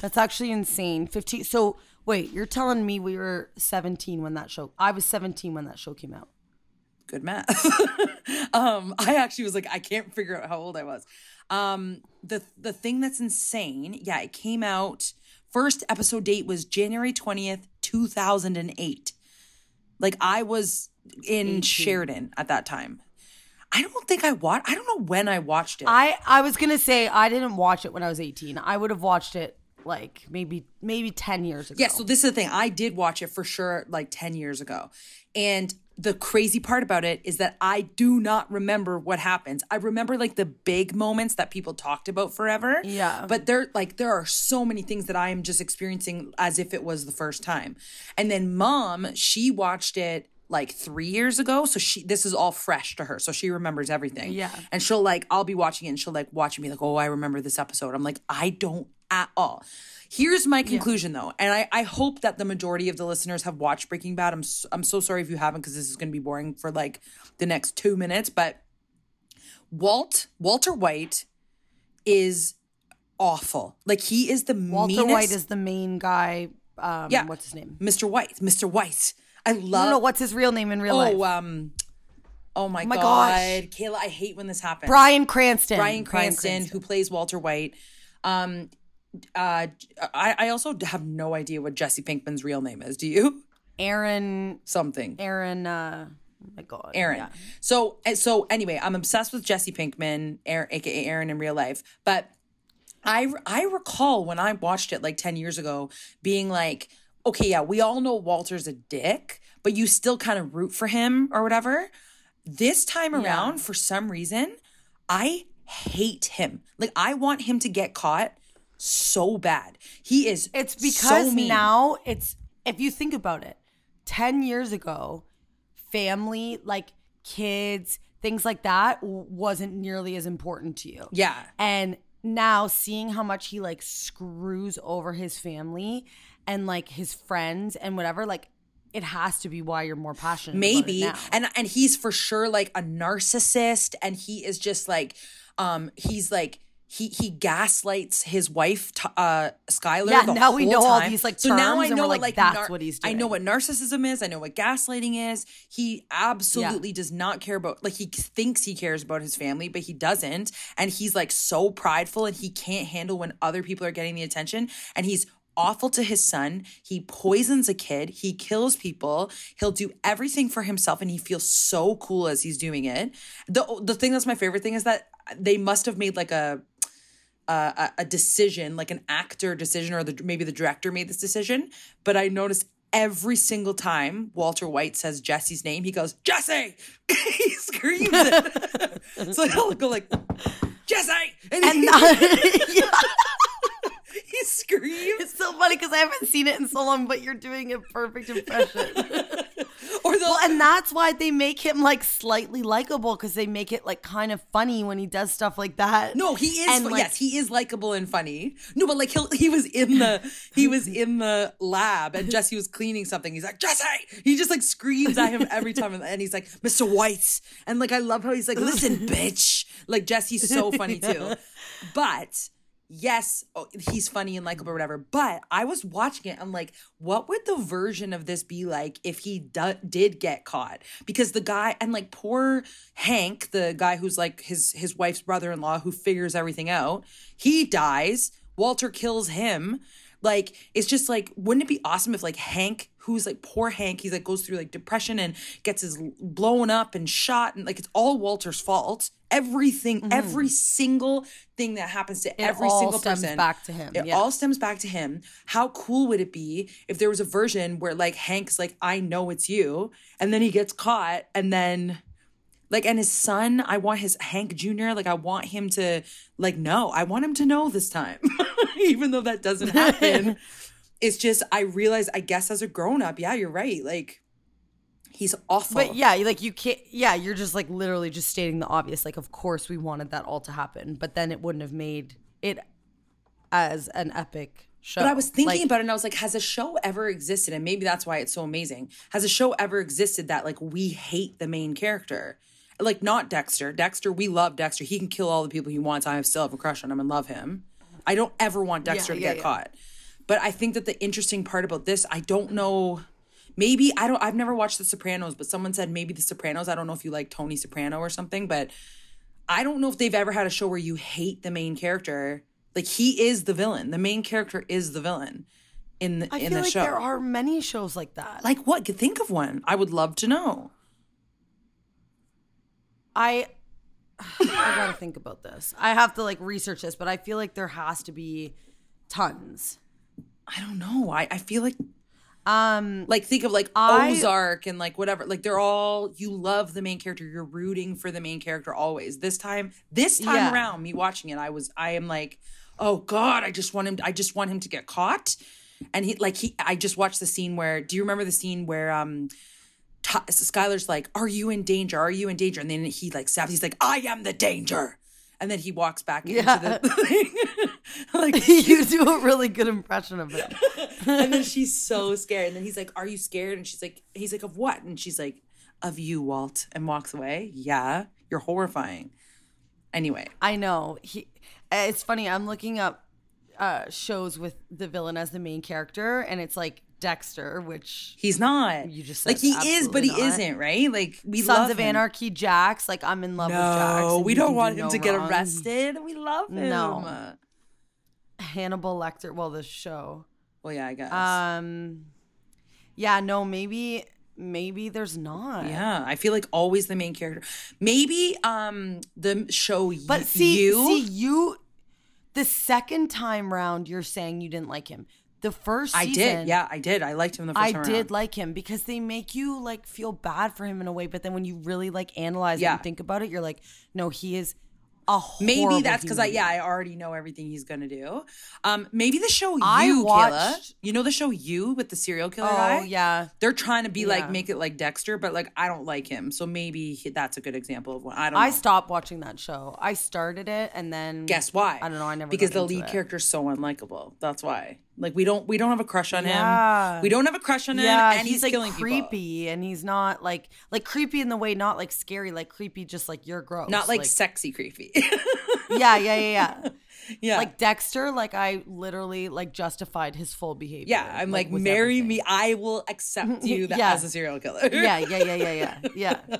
that's actually insane. Fifteen. So wait, you're telling me we were 17 when that show? I was 17 when that show came out. good math. um, I actually was like, I can't figure out how old I was. Um, the the thing that's insane, yeah, it came out. First episode date was January twentieth, two thousand and eight. Like I was in Sheridan at that time. I don't think I watched. I don't know when I watched it. I I was gonna say I didn't watch it when I was 18. I would have watched it like maybe maybe 10 years ago. Yeah, so this is the thing. I did watch it for sure like 10 years ago. And the crazy part about it is that I do not remember what happens. I remember like the big moments that people talked about forever. Yeah. But there like there are so many things that I am just experiencing as if it was the first time. And then mom, she watched it like 3 years ago, so she this is all fresh to her. So she remembers everything. Yeah. And she'll like I'll be watching it and she'll like watch me like, "Oh, I remember this episode." I'm like, "I don't at all." Here's my conclusion though, and I, I hope that the majority of the listeners have watched Breaking Bad. I'm s- I'm so sorry if you haven't because this is going to be boring for like the next two minutes. But Walt Walter White is awful. Like he is the Walter meanest. White is the main guy. Um, yeah. What's his name? Mr. White. Mr. White. I love. I don't know what's his real name in real oh life. um. Oh my, my god, gosh. Kayla! I hate when this happens. Bryan Cranston. Bryan Cranston, who plays Walter White. Um, uh, I, I also have no idea what Jesse Pinkman's real name is. Do you? Aaron. Something. Aaron. Uh, oh my God. Aaron. Yeah. So so anyway, I'm obsessed with Jesse Pinkman, Aaron, aka Aaron in real life. But I I recall when I watched it like 10 years ago being like, okay, yeah, we all know Walter's a dick, but you still kind of root for him or whatever. This time around, for some reason, I hate him. Like I want him to get caught so bad. He is It's so because mean. now it's if you think about it, ten years ago, family like kids, things like that wasn't nearly as important to you. Yeah. And now seeing how much he like screws over his family and like his friends and whatever, like it has to be why you're more passionate. maybe. and and he's for sure like a narcissist and he is just like um he's like he he gaslights his wife T- uh Skyler Yeah, now we know all these, like, so now I know like, like that's what he's doing. I know what narcissism is I know what gaslighting is. He absolutely does not care about like he thinks he cares about his family but he doesn't. And he's like so prideful and he can't handle when other people are getting the attention. And he's awful to his son. He poisons a kid. He kills people. He'll do everything for himself and he feels so cool as he's doing it. The the thing that's my favorite thing is that they must have made like a a, a decision, like an actor decision, or the maybe the director made this decision. But I noticed every single time Walter White says Jesse's name, he goes Jesse. he screams it. so he'll go like Jesse, and, yeah. he screams. It's so funny because I haven't seen it in so long, but you're doing a perfect impression. Or they'll well, and that's why they make him like slightly likable because they make it like kind of funny when he does stuff like that. No, he is. And, like- yes, he is likable and funny. No, but like he he was in the he was in the lab and Jesse was cleaning something. He's like Jesse. He just like screams at him every time, and he's like Mr. White. And like I love how he's like, listen, bitch. Like Jesse's so funny too. But yes, oh, he's funny and likable or whatever. But I was watching it. I'm like, what would the version of this be like if he do- did get caught? Because the guy and like poor Hank, the guy who's like his his wife's brother-in-law who figures everything out, he dies. Walter kills him. Like it's just like, wouldn't it be awesome if like Hank, who's like poor Hank, he's like goes through like depression and gets his blown up and shot and like it's all Walter's fault. Everything, mm-hmm. every single thing that happens to every all single stems person back to him, It yeah. all stems back to him. How cool would it be if there was a version where like Hank's like, I know it's you, and then he gets caught, and then like and his son, I want his Hank Jr. Like I want him to like know. I want him to know this time, even though that doesn't happen. It's just I realize I guess as a grown up, yeah, you're right. Like he's awful. But yeah, like you can't. Yeah, you're just like literally just stating the obvious. Like, of course we wanted that all to happen, but then it wouldn't have made it as an epic show. But I was thinking Like, about it and I was like, has a show ever existed? And maybe that's why it's so amazing. Has a show ever existed that like we hate the main character? Like not Dexter. Dexter, we love Dexter. He can kill all the people he wants. I still have a crush on him and love him. I don't ever want Dexter to yeah, get yeah. caught. But I think that the interesting part about this, I don't know. Maybe I don't. I've never watched The Sopranos, but someone said maybe The Sopranos. I don't know if you like Tony Soprano or something, but I don't know if they've ever had a show where you hate the main character. Like he is the villain. The main character is the villain in the, I in feel the like show. there are many shows like that. like what? Think of one. I would love to know. I I gotta think about this. I have to like research this, but I feel like there has to be tons. I don't know. I, I feel like Um, Like think of like I- Ozark and like whatever. Like they're all you love the main character. You're rooting for the main character always. This time, this time Yeah. around, me watching it, I was I am like, oh god, I just want him. I just want him to get caught. And he like he. I just watched the scene where. Do you remember the scene where um. T- Skyler's like, "Are you in danger? Are you in danger?" And then he like snaps. He's like, "I am the danger." And then he walks back Yeah. into the thing. like you do a really good impression of it. and then she's so scared. And then he's like, "Are you scared?" And she's like, "He's like, of what?" And she's like, "Of you, Walt." And walks away. Yeah, you're horrifying. Anyway, I know. He. uh, It's funny. I'm looking up uh, shows with the villain as the main character, and it's like Dexter, which he's not. You just like he is, but he not. isn't. Right? Like we Sons love of him. Anarchy, Jax. Like I'm in love with Jax. No, we don't want do him no to get arrested. We love him. No. Hannibal Lecter. Well, the show. Well, yeah, I guess. Um. Yeah. No. Maybe. Maybe there's not. yeah, I feel like always the main character. Maybe um the show y- But see, you. see you. The second time round, you're saying you didn't like him. The first I did. Yeah, I did. I liked him the first I time I did around. like him because they make you like feel bad for him in a way, but then when you really like analyze it and think about it, you're like, no, he is Maybe that's because I yeah. I already know everything he's gonna do. Um, maybe the show you, I Kayla. watched- You know the show you with the serial killer Oh guy. yeah, They're trying to be Yeah. like make it like Dexter, but like I don't like him, so maybe he- that's a good example of one. I don't. I know. stopped watching that show. I started it and then Guess why? I don't know. I never because the lead it. character's so unlikable. That's why. Like we don't we don't have a crush on Yeah. him. We don't have a crush on Yeah, him, and he's, like killing people. creepy, and he's not like like creepy in the way not like scary, like creepy, just like you're gross, Not like, sexy creepy. yeah, yeah, yeah, yeah. yeah. Like Dexter, like I literally like justified his full behavior. yeah, I'm like, with marry everything. me. I will accept you that Yeah. as a serial killer. Yeah, yeah, yeah, yeah, yeah, yeah.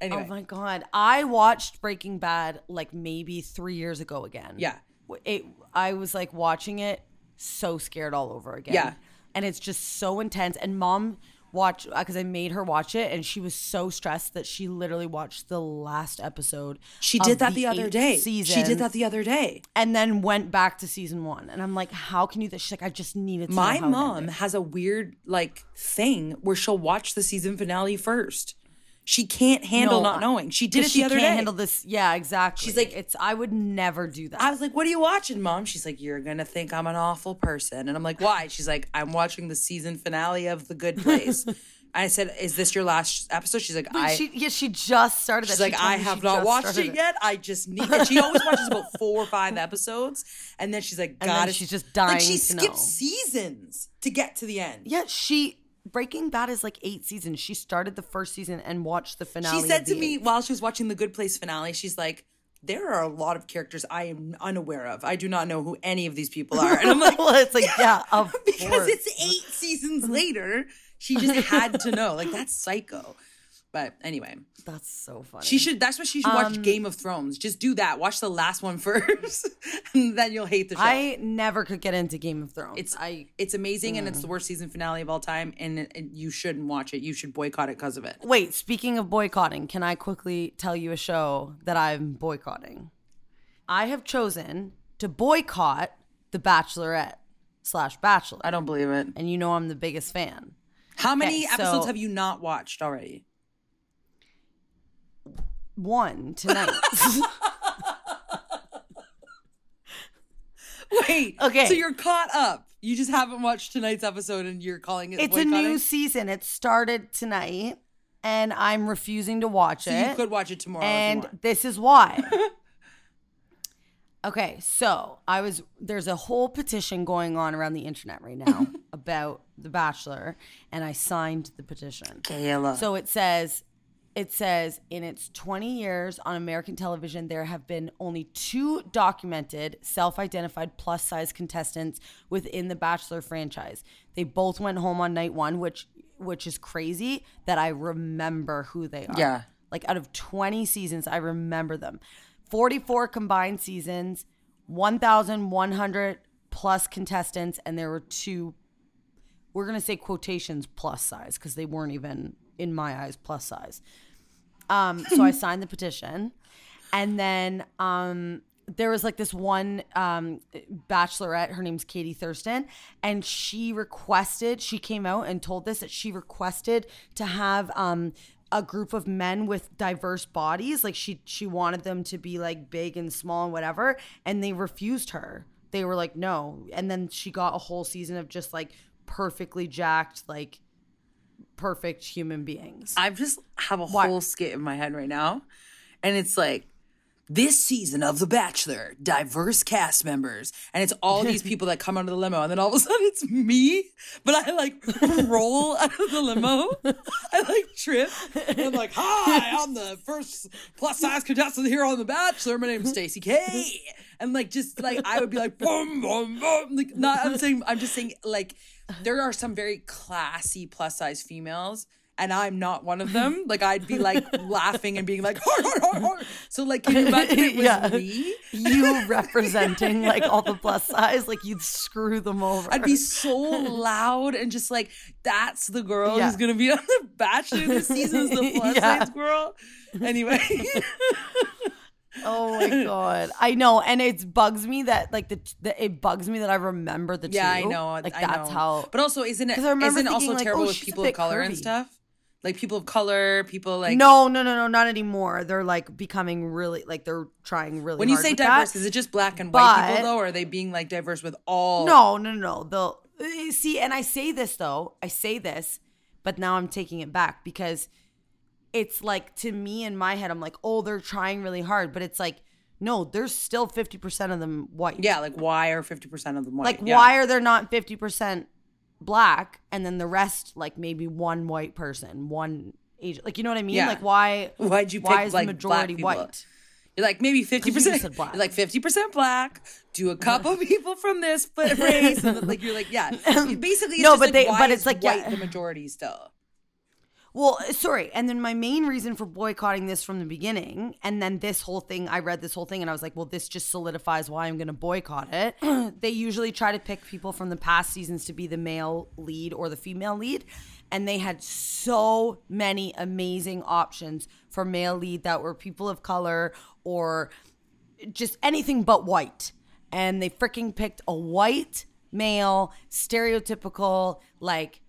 anyway, Oh my god, I watched Breaking Bad like maybe three years ago again. Yeah. it. I was like watching it, so scared all over again. Yeah. and it's just so intense. And mom watched because uh, I made her watch it, and she was so stressed that she literally watched the last episode. she did that the, other day. Season, She did that the other day. and then went back to season one. And I'm like, how can you? She's like, I just needed to. My mom ended." has a weird like thing where she'll watch the season finale first. She can't handle No, not knowing. She did it the she other can't day. handle this. Yeah, exactly. She's like- it's. I would never do that. I was like, "What are you watching, mom?" She's like, "You're gonna think I'm an awful person," and I'm like, "Why?" She's like, "I'm watching the season finale of The Good Place." I said, "Is this your last episode?" She's like, "I." she, yeah, she just started. She's that. like, She I have not watched started it yet. I just need. And she always watches about four or five episodes, and then she's like, "God, she's just Like dying she to skipped know. seasons to get to the end. Yeah, she Breaking Bad is like eight seasons. She started the first season and watched the finale. She said to me eighth. while she was watching the Good Place finale, she's like, "There are a lot of characters I am unaware of. I do not know who any of these people are." And I'm like, well, it's like yeah, of because course. it's eight seasons later. She just had to know. Like that's psycho. But anyway, That's so funny. she should. That's what she should watch. Um, Game of Thrones. Just do that. Watch the last one first, and then you'll hate the show. I never could get into Game of Thrones. it's I it's amazing, and it's the worst season finale of all time. And, it- and you shouldn't watch it. You should boycott it because of it. wait. Speaking of boycotting, can I quickly tell you a show that I'm boycotting? I have chosen to boycott The Bachelorette slash Bachelor, I don't believe it. and you know I'm the biggest fan. How many Okay, so- episodes have you not watched already? One tonight. Wait. Okay. So you're caught up. You just haven't watched tonight's episode, and you're calling it. it's a new season. It started tonight, and I'm refusing to watch So it. you could watch it tomorrow. and this is why. okay, so I was there's a whole petition going on around the internet right now about The Bachelor, and I signed the petition. Kayla. So it says it says in its 20 years on American television there have been only two documented self-identified plus size contestants within the Bachelor franchise. They both went home on night 1 which which is crazy that I remember who they are. Yeah. Like out of 20 seasons I remember them. 44 combined seasons, 1100 plus contestants and there were two we're gonna say quotations plus size because they weren't even in my eyes plus size. Um, so I signed the petition, and then um, there was like this one um bachelorette her name's katie thurston and she requested she came out and told this that she requested to have um a group of men with diverse bodies like she she wanted them to be like big and small and whatever and they refused her. They were like no. And then she got a whole season of just like perfectly jacked like perfect human beings. I just have a Why- whole skit in my head right now, and it's like this season of The Bachelor, diverse cast members, and it's all these people that come out of the limo, and then all of a sudden it's me, but I like roll out of the limo, I like trip, and I'm like, "Hi, I'm the first plus size contestant here on The Bachelor. My name's Stacey K," and like just like I would be like, boom, boom, boom, like not. I'm saying, I'm just saying, like there are some very classy plus size females and I'm not one of them. Like I'd be like laughing and being like, "Har, har, har, har." so like can you imagine it was Yeah. me? you representing like all the plus size like you'd screw them over I'd be so loud and just like, that's the girl Yeah. who's gonna be on the Bachelor this season is the plus Yeah. size girl. Anyway, Oh my god, I know, and it bugs me that like the, the it bugs me that I remember the yeah, I know. Like I that's know. how. But also, isn't it? 'Cause I remember Isn't also like, terrible oh, with people of color and stuff? Like people of color, people like no, no, no, no, not anymore. They're like becoming really like they're trying really. When you say diverse, that. is it just black and white people though, or are they being like diverse with all? No, no, no, no. They'll uh, see, and I say this though. I say this, but now I'm taking it back because it's like to me in my head, I'm like, oh, they're trying really hard, but it's like, no, there's still 50% of them white. Yeah, like why are fifty percent of them white? Like, Yeah. why are there not 50% black and then the rest, like maybe one white person, one Asian? Like, you know what I mean? Yeah. Like, why? Why'd you Why pick, is like, the majority white? You're like maybe fifty percent. black. You're like fifty percent black. Do a couple people from this but race, and then, like you're like yeah. Basically, it's No, just but like, they- but it's like, white yeah. the majority still. Well, uh, sorry. And then my main reason for boycotting this from the beginning, and then this whole thing, I read this whole thing and I was like, well, this just solidifies why I'm going to boycott it. they usually try to pick people from the past seasons to be the male lead or the female lead. And they had so many amazing options for male lead that were people of color or just anything but white. And they freaking picked a white male, stereotypical, like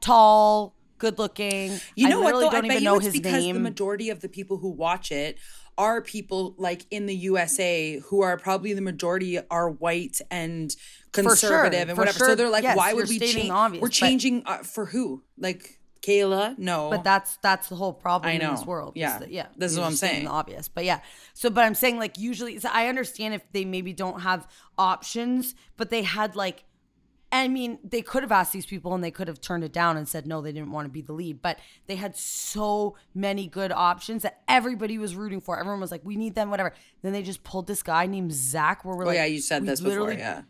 tall, good looking. You know I what though? don't I even know it's his because name. the majority of the people who watch it are people like in the USA who are probably the majority are white and conservative and for whatever. So they're like, Yes, why would we change? obvious, We're but- changing uh, for who? Like Kayla? No, but that's that's the whole problem I in this world. Yeah. that- yeah. This is what I'm saying. The obvious, but yeah. So, but I'm saying like usually, so I understand if they maybe don't have options, but they had like. I mean, they could have asked these people and they could have turned it down and said no, they didn't want to be the lead. But they had so many good options that everybody was rooting for. Everyone was like, "We need them," whatever. Then they just pulled this guy named Zach. Where we're oh like, yeah, you said this before. Yeah,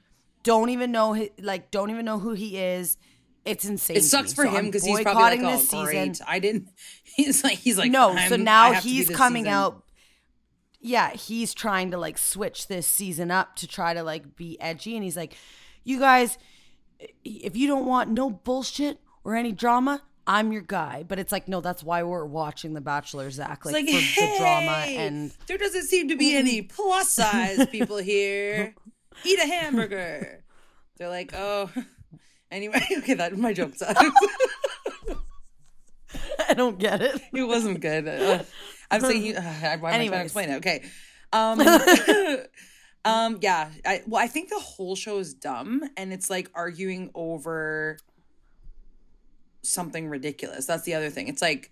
don't even know hi- like don't even know who he is. It's insane. it sucks for So him because he's probably like, oh this great, season. I didn't. He's like he's like no, so now have to be he's coming season. out. Yeah, he's trying to like switch this season up to try to like be edgy, and he's like, "You guys, if you don't want no bullshit or any drama." I'm your guy, but it's like no. That's why we're watching The Bachelor, Zach. Like, like, for the drama and there doesn't seem to be any plus size people here. Eat a hamburger. They're like, oh. Anyway, okay, that my joke sucks. I don't get it. it wasn't good. Uh, I'm saying, uh, why am I trying to explain it? Okay. Um, um, yeah. I, well, I think the whole show is dumb, and it's like arguing over something ridiculous. That's the other thing. It's like,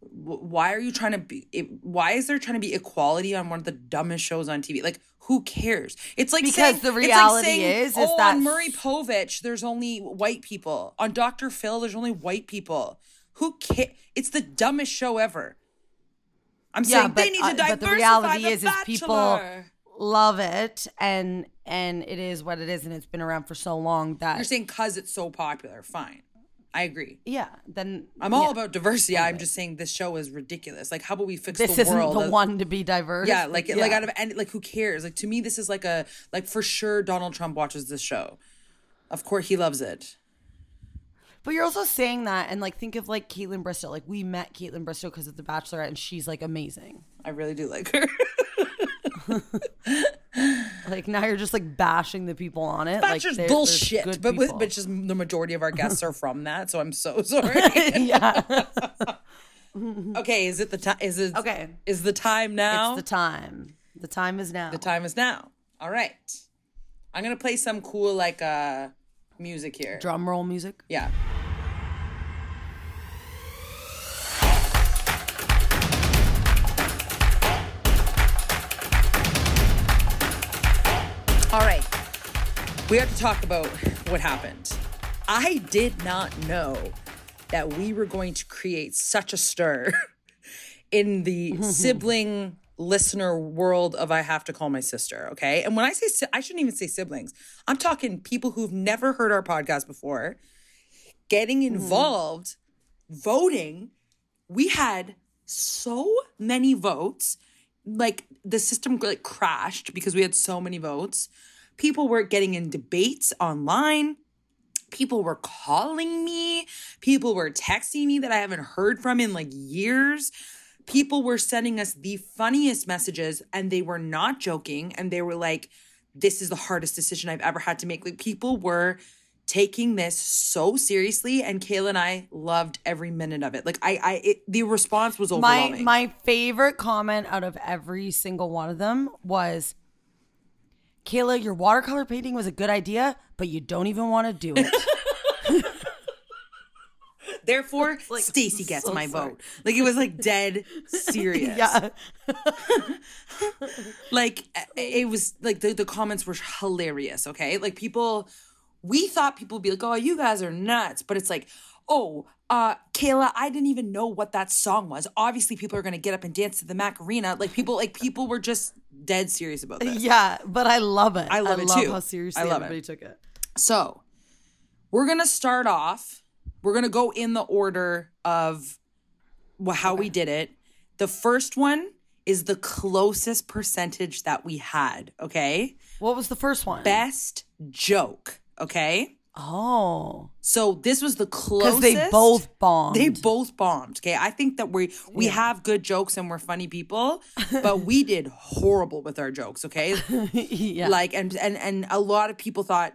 why are you trying to be? It, why is there trying to be equality on one of the dumbest shows on TV? Like, who cares? It's like Because saying- the it's like reality saying, is- is oh, that- on Maury Povich, there's only white people. On Dr. Phil, there's only white people. Who cares? It's the dumbest show ever. I'm Yeah, saying but, they need uh, to but diversify the reality the is, is people Bachelor. Love it, and and it is what it is, and it's been around for so long that You're saying because it's so popular. Fine. I agree. yeah. Then I'm all yeah. about diversity. I'm just saying this show is ridiculous. Like, how about we fix This the isn't world? the one to be diverse. Yeah, like like out of any like who cares? Like to me, this is like a like for sure Donald Trump watches this show. Of course, he loves it. But you're also saying that, and like think of like Kaitlyn Bristowe. Like we met Kaitlyn Bristowe because of The Bachelorette, and she's like amazing. I really do like her. Like now you're just like bashing the people on it. That's like just bullshit. But with, but just the majority of our guests are from that, so I'm so sorry. yeah. okay, is it the time? Is it Okay. Is the time now? It's the time. The time is now. The time is now. All right. I'm gonna play some cool like uh music here. Drum roll music. Yeah. We have to talk about what happened. I did not know that we were going to create such a stir in the sibling listener world of I have to call my sister, okay? And when I say si- I shouldn't even say siblings. I'm talking people who've never heard our podcast before getting hmm. involved, voting. We had so many votes. Like the system like crashed because we had so many votes. People were getting in debates online. People were calling me. People were texting me that I haven't heard from in like years. People were sending us the funniest messages and they were not joking. And they were like, this is the hardest decision I've ever had to make. Like people were taking this so seriously and Kayla and I loved every minute of it. Like I I it, the response was overwhelming. My my favorite comment out of every single one of them was Kayla, your watercolor painting was a good idea, but you don't even want to do it. Therefore, Stacey gets so my sorry. vote. Like it was like dead serious. yeah. like it was like the, the comments were hilarious okay like people we thought people would be like oh you guys are nuts but it's like oh uh kayla i didn't even know what that song was obviously people are gonna get up and dance to the macarena like people like people were just dead serious about this Yeah, but I love it. I love it too. how seriously I love it. everybody took it. so we're gonna start off we're gonna go in the order of how we did it the first one is the closest percentage that we had okay What was the first one? best joke. Okay. Oh, So this was the because closest. they both bombed. They both bombed. Okay. I think that we we have good jokes and we're funny people, but we did horrible with our jokes. Okay. yeah. Like and and and a lot of people thought.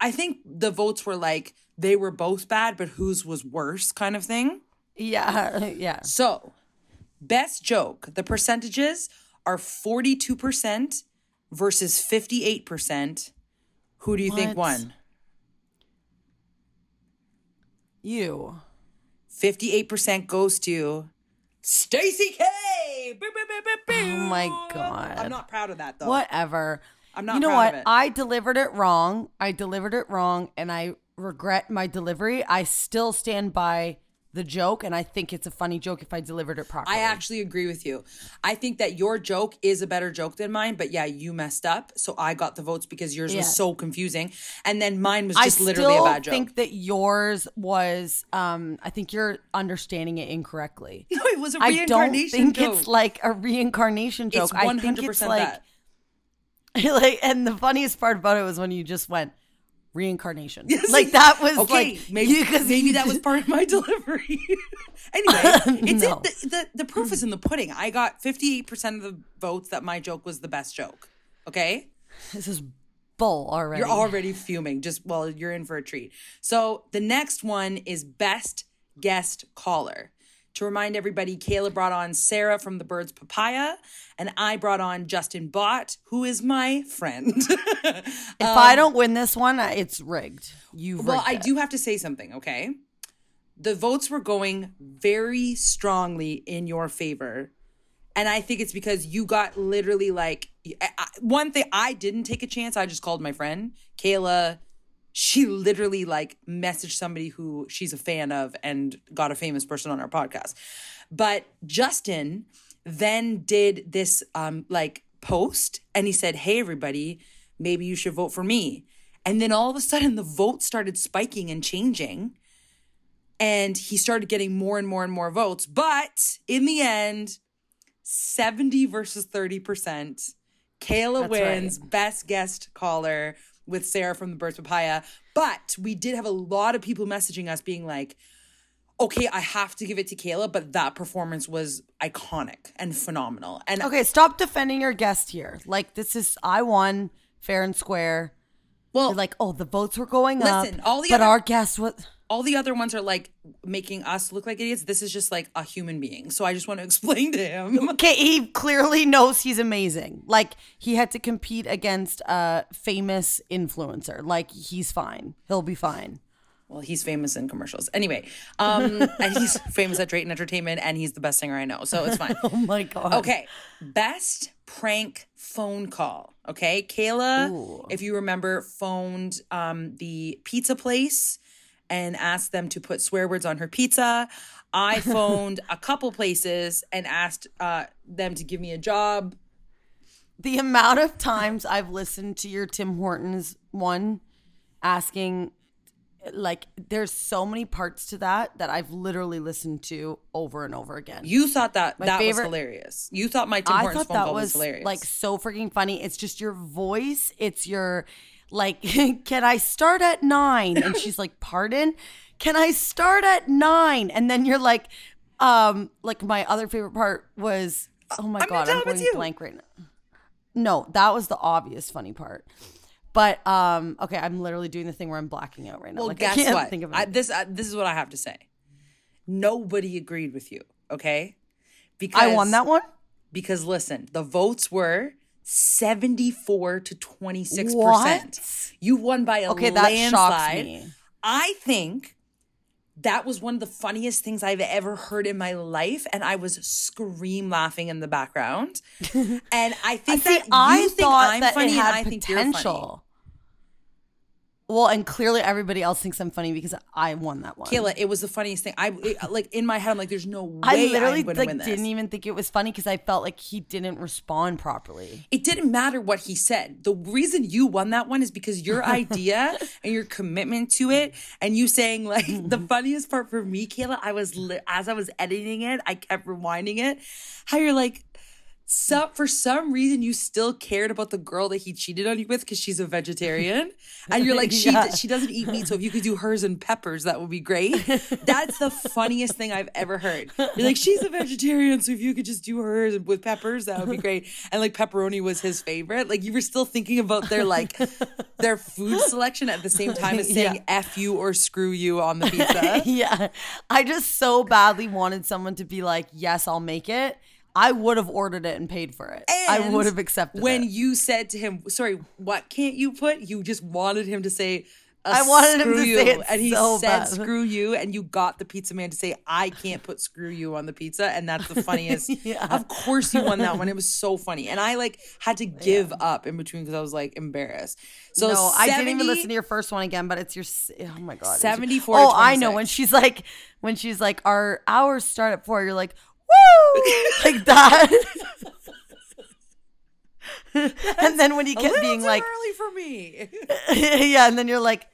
I think the votes were like they were both bad, but whose was worse, kind of thing. yeah, yeah. So, best joke. The percentages are forty two percent versus fifty eight percent. Who do you think won? You. 58% goes to Stacey K. Oh my God. I'm not proud of that though. Whatever. I'm not You know what? I delivered it wrong. I delivered it wrong, and I regret my delivery. I still stand by the joke, and I think it's a funny joke if I delivered it properly. I actually agree with you. I think that your joke is a better joke than mine, but yeah, you messed up. So I got the votes because yours Yeah. was so confusing. And then mine was I just literally a bad joke. I think that yours was. Um, I think you're understanding it incorrectly. no, it was a I don't think joke. it's like a reincarnation joke. It's I 100% think it's like, that. like, and the funniest part about it was when you just went reincarnation. Yes, like that was okay. like maybe maybe that was part of my delivery. anyway, it's No. it, the, the the proof is in the pudding. I got fifty eight percent of the votes that my joke was the best joke. Okay, This is bull already. you're already fuming. Just well, you're in for a treat. So the next one is best guest caller. To remind everybody, Kayla brought on Sarah from the Birds Papaya, and I brought on Justin Bott, who is my friend. If I don't win this one, it's rigged. You Um, Well, I do have to say something, okay? The votes were going very strongly in your favor. And I think it's because you got literally like I- one thing I didn't take a chance. I just called my friend Kayla. She literally like messaged somebody who she's a fan of and got a famous person on our podcast. But Justin then did this um like post and he said, "Hey everybody, maybe you should vote for me." And then all of a sudden the vote started spiking and changing and he started getting more and more and more votes. But in the end, 70 versus 30%. Kayla That's wins best guest caller with Sarah from the Birds Papaya. But we did have a lot of people messaging us being like, okay, I have to give it to Kayla, but that performance was iconic and phenomenal. And Okay, stop defending your guest here. Like this is I won fair and square. well, You're like, oh, the votes were going Listen, up, all the but other- our guest was. All the other ones are like making us look like idiots. This is just like a human being. So I just want to explain to him. Okay, he clearly knows he's amazing. Like he had to compete against a famous influencer. Like he's fine. He'll be fine. Well, he's famous in commercials. Anyway, um, and he's famous at Drayton Entertainment, and he's the best singer I know. So it's fine. Oh my god. Okay, best prank phone call. Okay, Kayla, if you remember, phoned um, the pizza place and asked them to put swear words on her pizza. I phoned a couple places and asked uh, them to give me a job. The amount of times I've listened to your Tim Hortons one asking like there's so many parts to that that I've literally listened to over and over again. You thought that My that favorite- was hilarious. You thought my Tim I Hortons phone that call was, was hilarious. like so freaking funny. It's just your voice. It's your like, can I start at nine? And she's like, pardon? Can I start at nine? And then you're like, um, like my other favorite part was, oh my I'm god, I'm going blank right now. No, that was the obvious funny part. But um, okay, I'm literally doing the thing where I'm blacking out right now. Well, like, guess what? Think of. I, this uh, this is what I have to say. Nobody agreed with you. Okay, because I won that one. Because listen, the votes were seventy four to twenty six percent. What? You won by a Okay, that landslide. I think that was one of the funniest things I've ever heard in my life, and I was scream laughing in the background. and I think See, that you I thought I'm that funny, it had and I think you're funny. potential. Well, and clearly everybody else thinks I'm funny because I won that one. Kayla, it was the funniest thing. I it- uh, like in my head, I'm like, "There's no way I literally I'm like win this." didn't even think it was funny because I felt like he didn't respond properly. it didn't matter what he said. The reason you won that one is because your idea and your commitment to it, and you saying like mm-hmm. the funniest part for me, Kayla. I was li- as I was editing it, I kept rewinding it. How you're like. Some, for some reason, you still cared about the girl that he cheated on you with because she's a vegetarian, and you're like, she Yeah. she doesn't eat meat, so if you could do hers and peppers, that would be great. That's the funniest thing I've ever heard. You're like, she's a vegetarian, so if you could just do hers with peppers, that would be great. And like pepperoni was his favorite. Like you were still thinking about their like their food selection at the same time as saying Yeah. "f you" or "screw you" on the pizza. yeah, I just so badly wanted someone to be like, "Yes, I'll make it." I would have ordered it and paid for it. I would have accepted when it. you said to him, "Sorry, what can't you put?" You just wanted him to say. Uh, I wanted him to you, say it and he so said bad. "screw you," and you got the pizza man to say, "I can't put screw you on the pizza," and that's the funniest. Yeah. Of course, you won that one. It was so funny, and I like had to give up in between because I was like embarrassed. So no, I didn't even listen to your first one again, but it's your. Oh my god, it's your- 74 Oh, I know when she's like, when she's like, our hours start at four. You're like, woo, like that. and then when a kept being too like, early for me. yeah, and then you're like,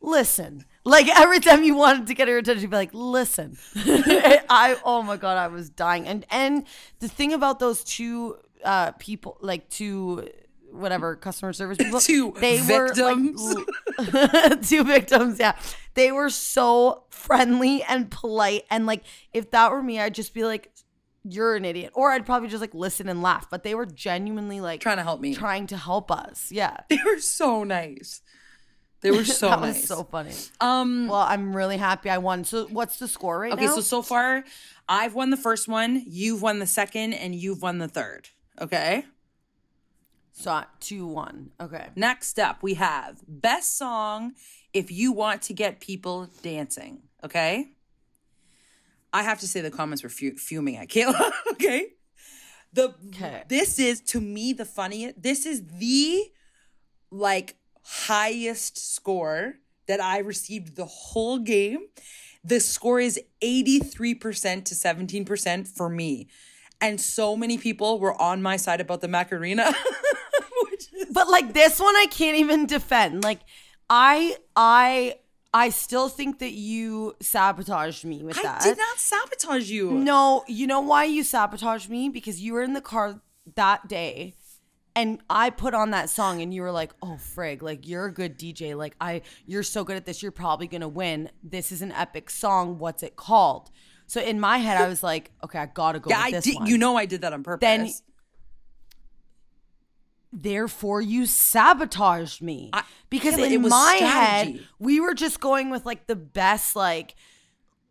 listen. Like every time you wanted to get her attention, you'd be like, listen. I oh my god, I was dying. And and the thing about those two uh people, like two whatever customer service people, Two they victims. were like, two victims, yeah. They were so friendly and polite. And like if that were me, I'd just be like, you're an idiot. Or I'd probably just like listen and laugh. But they were genuinely like Trying to help me. Trying to help us. Yeah. They were so nice. They were so that nice. was so funny. um. Well, I'm really happy I won. So what's the score right Okay, now? so so far, I've won the first one, you've won the second, and you've won the third. Okay. So two one. Okay. Next up, we have best song if you want to get people dancing. Okay. I have to say the comments were fu- fuming at Kayla. okay. The Okay. this is to me the funniest. This is the like highest score that I received the whole game. The score is 83% to 17% for me. And so many people were on my side about the Macarena. is But like this one, I can't even defend. Like I, I, I still think that you sabotaged me with I that. I did not sabotage you. No, you know why you sabotaged me? Because you were in the car that day And I put on that song and you were like, "Oh frig, like you're a good DJ. Like I you're so good at this. You're probably going to win. This is an epic song. What's it called?" So in my head I was like, "Okay, I got to go Yeah, with I did. one." You know, I did that on purpose. Then- Therefore, you sabotaged me I- because Yeah, in it was my strategy. head we were just going with like the best like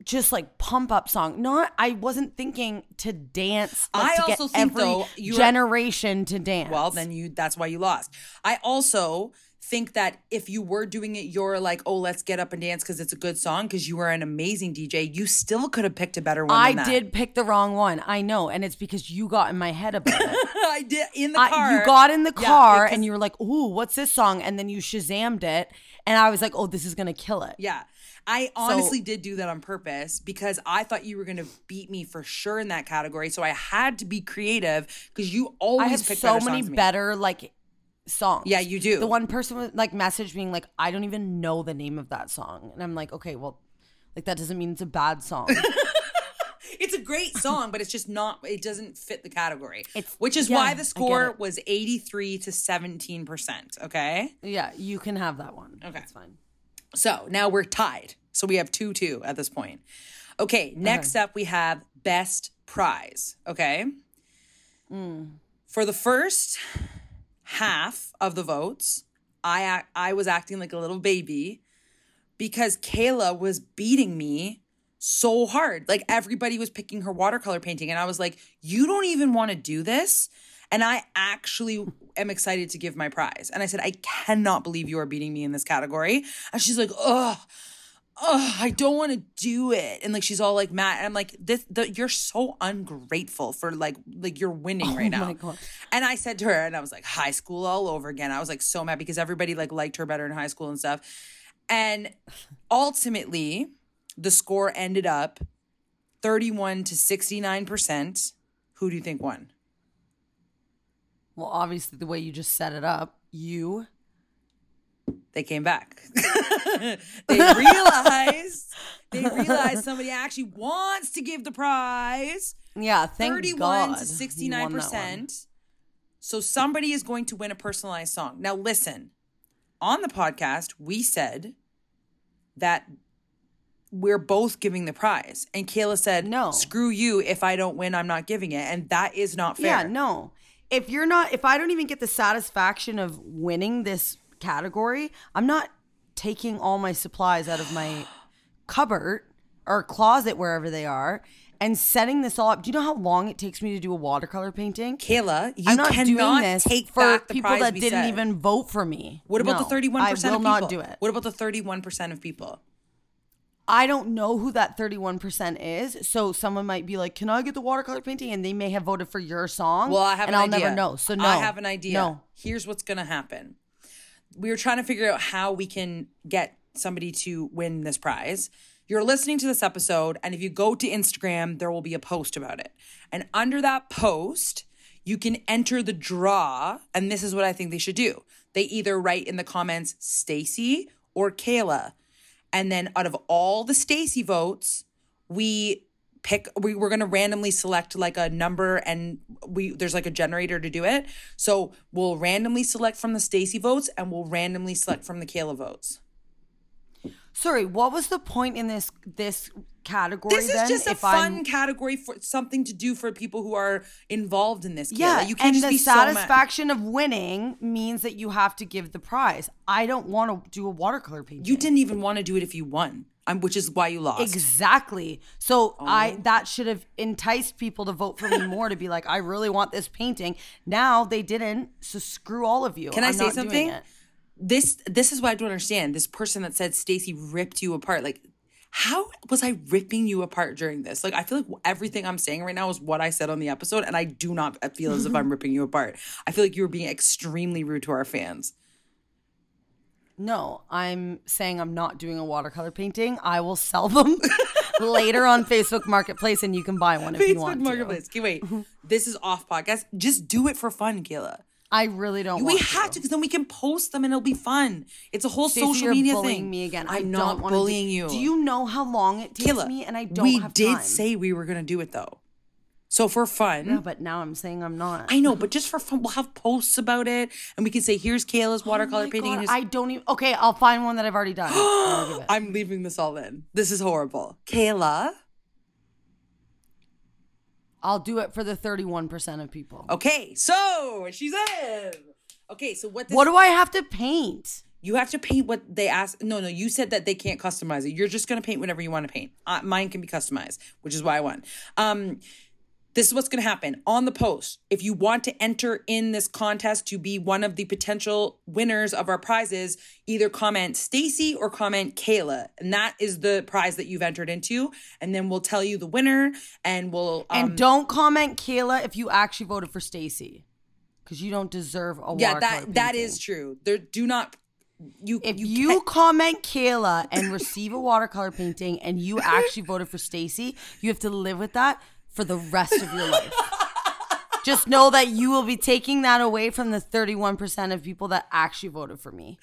just like pump up song. Not I wasn't thinking to dance. Like, I to get also think, every though, generation to dance. Well, then you that's why you lost. I also think that if you were doing it you're like, "Oh, let's get up and dance cuz it's a good song because you were an amazing DJ." You still could have picked a better one I than that. did pick the wrong one. I know, and it's because you got in my head about it. I did in the I- car. you got in the car because- and you were like, "Ooh, what's this song?" And then you Shazammed it, and I was like, "Oh, this is gonna kill it." Yeah. I honestly did do that on purpose because I thought you were going to beat me for sure in that category. So I had to be creative because you always I have pick so many songs than me. better like songs. Yeah, you do. The one person was like message being like, "I don't even know the name of that song," and I'm like, "Okay, well." Like that doesn't mean it's a bad song. It's a great song, but it's just not. It doesn't fit the category. It's- which is yeah, why the score was eighty three to seventeen percent. Okay, yeah, you can have that one. Okay. That's fine. so now we're tied. So we have two two at this point. Okay, next up we have best prize. Okay, hmm. for the first half of the votes, I I was acting like a little baby because Kayla was beating me so hard. Like everybody was picking her watercolor painting, and I was like, "You don't even want to do this." And I actually am excited to give my prize. And I said, I cannot believe you are beating me in this category. And she's like, ugh, ugh, I don't want to do it. And like she's all like mad. And I'm like, this the, you're so ungrateful for like like you're winning oh right now. Oh God. And I said to her, and I was like, high school all over again. I was like so mad because everybody like liked her better in high school and stuff. And ultimately, the score ended up 31 to 69%. Who do you think won? Well, obviously, the way you just set it up, you. They came back. they realized they realized somebody actually wants to give the prize. Yeah, thank 31 God. to you won that one. 69%. So somebody is going to win a personalized song. Now listen, on the podcast, we said that we're both giving the prize. And Kayla said, No. screw you. If I don't win, I'm not giving it. And that is not fair. Yeah, no. If you're not, if I don't even get the satisfaction of winning this category, I'm not taking all my supplies out of my cupboard or closet, wherever they are, and setting this all up. Do you know how long it takes me to do a watercolor painting? Kayla, you I'm not cannot doing this take for people that didn't said. even vote for me. What about No, the 31% I will not do it. What about the 31% of people? I don't know who that 31% is. So someone might be like, Can I get the watercolor painting? And they may have voted for your song. Well, I have and an I'll idea. never know. So no. I have an idea. No. Here's what's gonna happen. We were trying to figure out how we can get somebody to win this prize. You're listening to this episode, and if you go to Instagram, there will be a post about it. And under that post, you can enter the draw. And this is what I think they should do. They either write in the comments Stacey or Kayla. And then out of all the Stacey votes, we pick we, we're going to randomly select like a number and we there's like a generator to do it so we'll randomly select from the stacey votes and we'll randomly select from the kayla votes Sorry, what was the point in this this category this is then? just a fun I'm- category for something to do for people who are involved in this Kayla. Yeah, you can't and just the be so satisfaction of winning means that you have to give the prize. I don't want to do a watercolor painting. you didn't even want to do it if you won um, which is why you lost Exactly. So Oh. I that should have enticed people to vote for me more to be like, I really want this painting. Now they didn't, so screw all of you. Can I I'm say not something? This this is what I don't understand. This person that said Stacey ripped you apart. Like, how was I ripping you apart during this? Like, I feel like everything I'm saying right now is what I said on the episode, and I do not feel as if I'm ripping you apart. I feel like you were being extremely rude to our fans. No, I'm saying I'm not doing a watercolor painting. I will sell them later on Facebook Marketplace, and you can buy one if you Facebook want Marketplace. Okay, wait. Mm-hmm. this is off podcast. Just do it for fun, Kayla. I really don't. We have to because then we can post them and it'll be fun. It's a whole Stacey, social media bullying thing. me again. I'm not wanna do- bullying you. Do you know how long it takes Kayla, me? And I don't we did time. say we were going to do it though. So for fun, Yeah, but now I'm saying I'm not. I know, but just for fun, we'll have posts about it, and we can say, "Here's Kayla's watercolor Oh painting." God, I don't even. Okay, I'll find one that I've already done. I'll give it. I'm leaving this all in. This is horrible, Kayla. I'll do it for the 31% of people. Okay, so she's in. Okay, so what? This, What do I have to paint? you have to paint? What they ask? No, no. You said that they can't customize it. You're just gonna paint whatever you want to paint. Uh, mine can be customized, which is why I won. Um, this is what's going to happen on the post. If you want to enter in this contest to be one of the potential winners of our prizes, either comment Stacey or comment Kayla, and that is the prize that you've entered into. And then we'll tell you the winner, and we'll um, And don't comment Kayla if you actually voted for Stacey. Because you don't deserve a yeah, that that painting. true. There, do not you If you, you, comment Kayla and receive a watercolor painting and you actually voted for Stacey, you have to live with that for the rest of your life. Just know that you will be taking that away from the 31% of people that actually voted for me.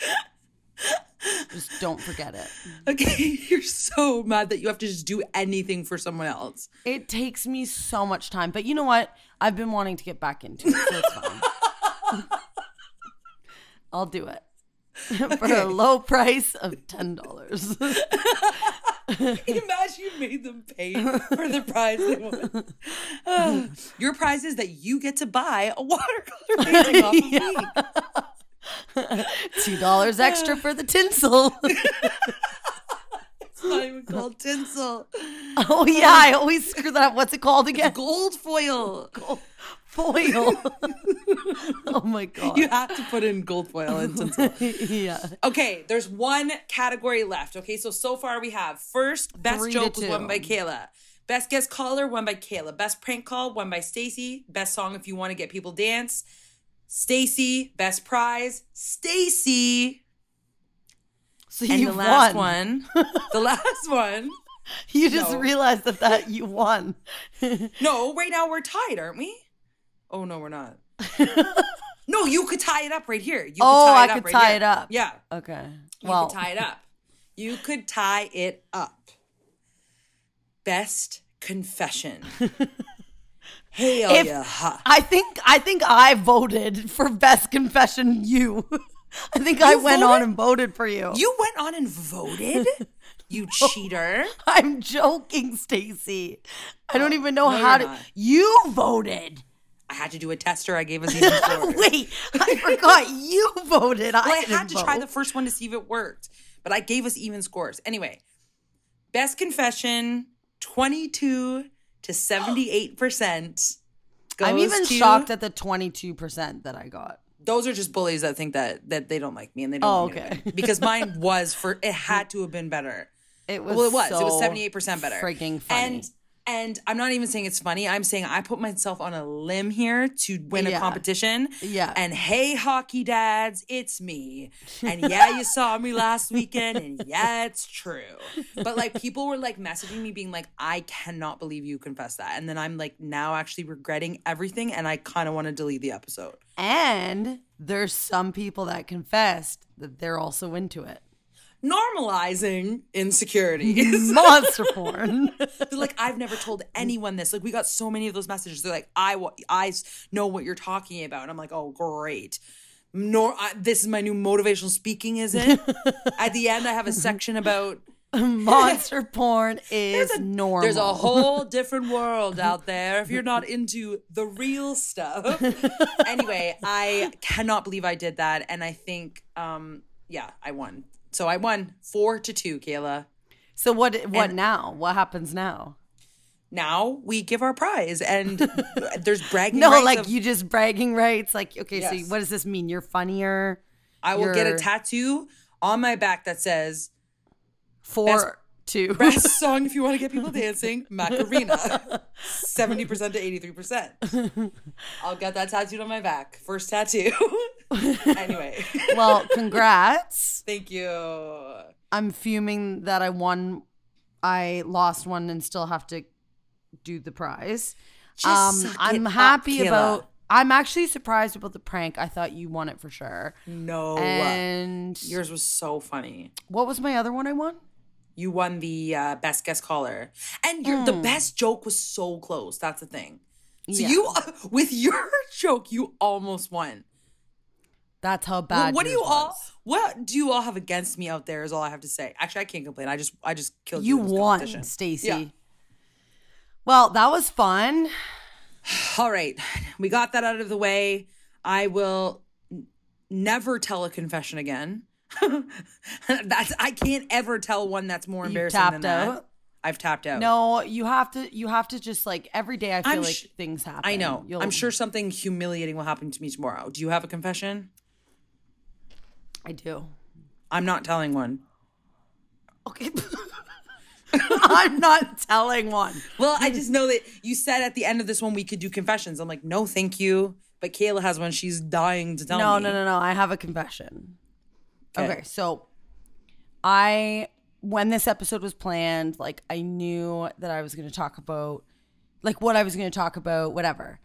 Just don't forget it. okay, you're so mad that you have to just do anything for someone else. It takes me so much time, but you know what? I've been wanting to get back into it, so it's fine. I'll do it for a low price of ten dollars. Imagine you made them pay for the prize they won. Your prize is that you get to buy a watercolor painting off of me. Two dollars extra for the tinsel. It's not even called tinsel. oh yeah, I always screw that up. What's it called again? Gold foil. Foil. oh my god. You have to put in gold foil and tinsel. yeah. Okay, there's one category left. Okay, so so far we have first best Three joke was won by Kayla. Best guest caller won by Kayla. Best prank call won by Stacey. Best song if you want to get people dance. Stacey. Best prize. Stacey. So And you the last won. one. the last one. You just No. realized that that you won. No, right now we're tied, aren't we? Oh no, we're not. no, you could tie it up right here. You could Oh, tie I it up could right tie here. it up. Yeah. Okay. You Well, could tie it up. You could tie it up. Best confession. Hell If- yeah. ha. I think I think I voted for best confession. You, I think I You went on and voted for you. You went on and voted? You cheater. I'm joking, Stacey. I don't even know no, how to. not. You voted. I had to do a tester. I gave us even scores. Wait, I forgot you voted. Well, I, I had to try the first one to see if it worked, but I gave us even scores. Anyway, best confession 22 to 78%. I'm even to- shocked at the 22 percent that I got. those are just bullies that think that that they don't like me and they don't Oh, okay. because mine was for it had to have been better It was well it was it was 78% better Freaking funny. and and i'm not even saying it's funny. I'm saying i put myself on a limb here to win a competition. Yeah. and hey hockey dads it's me. And yeah you saw me last weekend and yeah it's true. But like people were like messaging me being like i cannot believe you confessed that. And then i'm like now actually regretting everything and i kind of want to delete the episode. And there's some people that confessed that they're also into it. Normalizing insecurities. Monster porn. They're like, I've never told anyone this. Like, we got so many of those messages. They're like, I, wa- I know what you're talking about. And I'm like, oh, great. Nor, I, this is my new motivational speaking, is it? At the end, I have a section about Monster porn is normal. there's a whole different world out there if you're not into the real stuff. anyway, I cannot believe I did that. And I think, um, yeah, I won. So I won four to two, Kayla. So what? What And- now? What happens now? Now we give our prize, and there's bragging. No, like of- you just bragging rights. Like okay, so what does this mean? You're funnier. I will get a tattoo on my back that says Four Best- "Best song if you want to get people dancing, Macarena." Seventy percent to eighty-three percent. I'll get that tattooed on my back. First tattoo. anyway, well, congrats. thank you. I'm fuming that I won. I lost one and still have to do the prize. Just um, suck I'm it up, happy Kayla. about. I'm actually surprised about the prank. I thought you won it for sure. No, And yours was so funny. what was my other one I won? You won the uh, best guest caller, and your the Hmm. best joke was so close. That's the thing. So Yeah. you, with your joke, you almost won. That's how Well, bad. what do you all? What do you all have against me out there? Is all I have to say. Actually, I can't complain. I just, I just killed you. You won. Stacey. Yeah. Well, that was fun. All right, we got that out of the way. I will never tell a confession again. that's I can't ever tell one that's more You embarrassing tapped than that. out? I've tapped out. No, you have to. You have to just like every day. I feel I'm like sh- things happen. I know. You'll- I'm sure something humiliating will happen to me tomorrow. Do you have a confession? I do. I'm not telling one. Okay. I'm not telling one. Well, I just know that you said at the end of this one we could do confessions. I'm like, no, thank you. But Kayla has one. She's dying to tell No, me. no, no, no. I have a confession. Okay. Okay, so I when this episode was planned, like I knew that I was going to talk about like what I was going to talk about, whatever.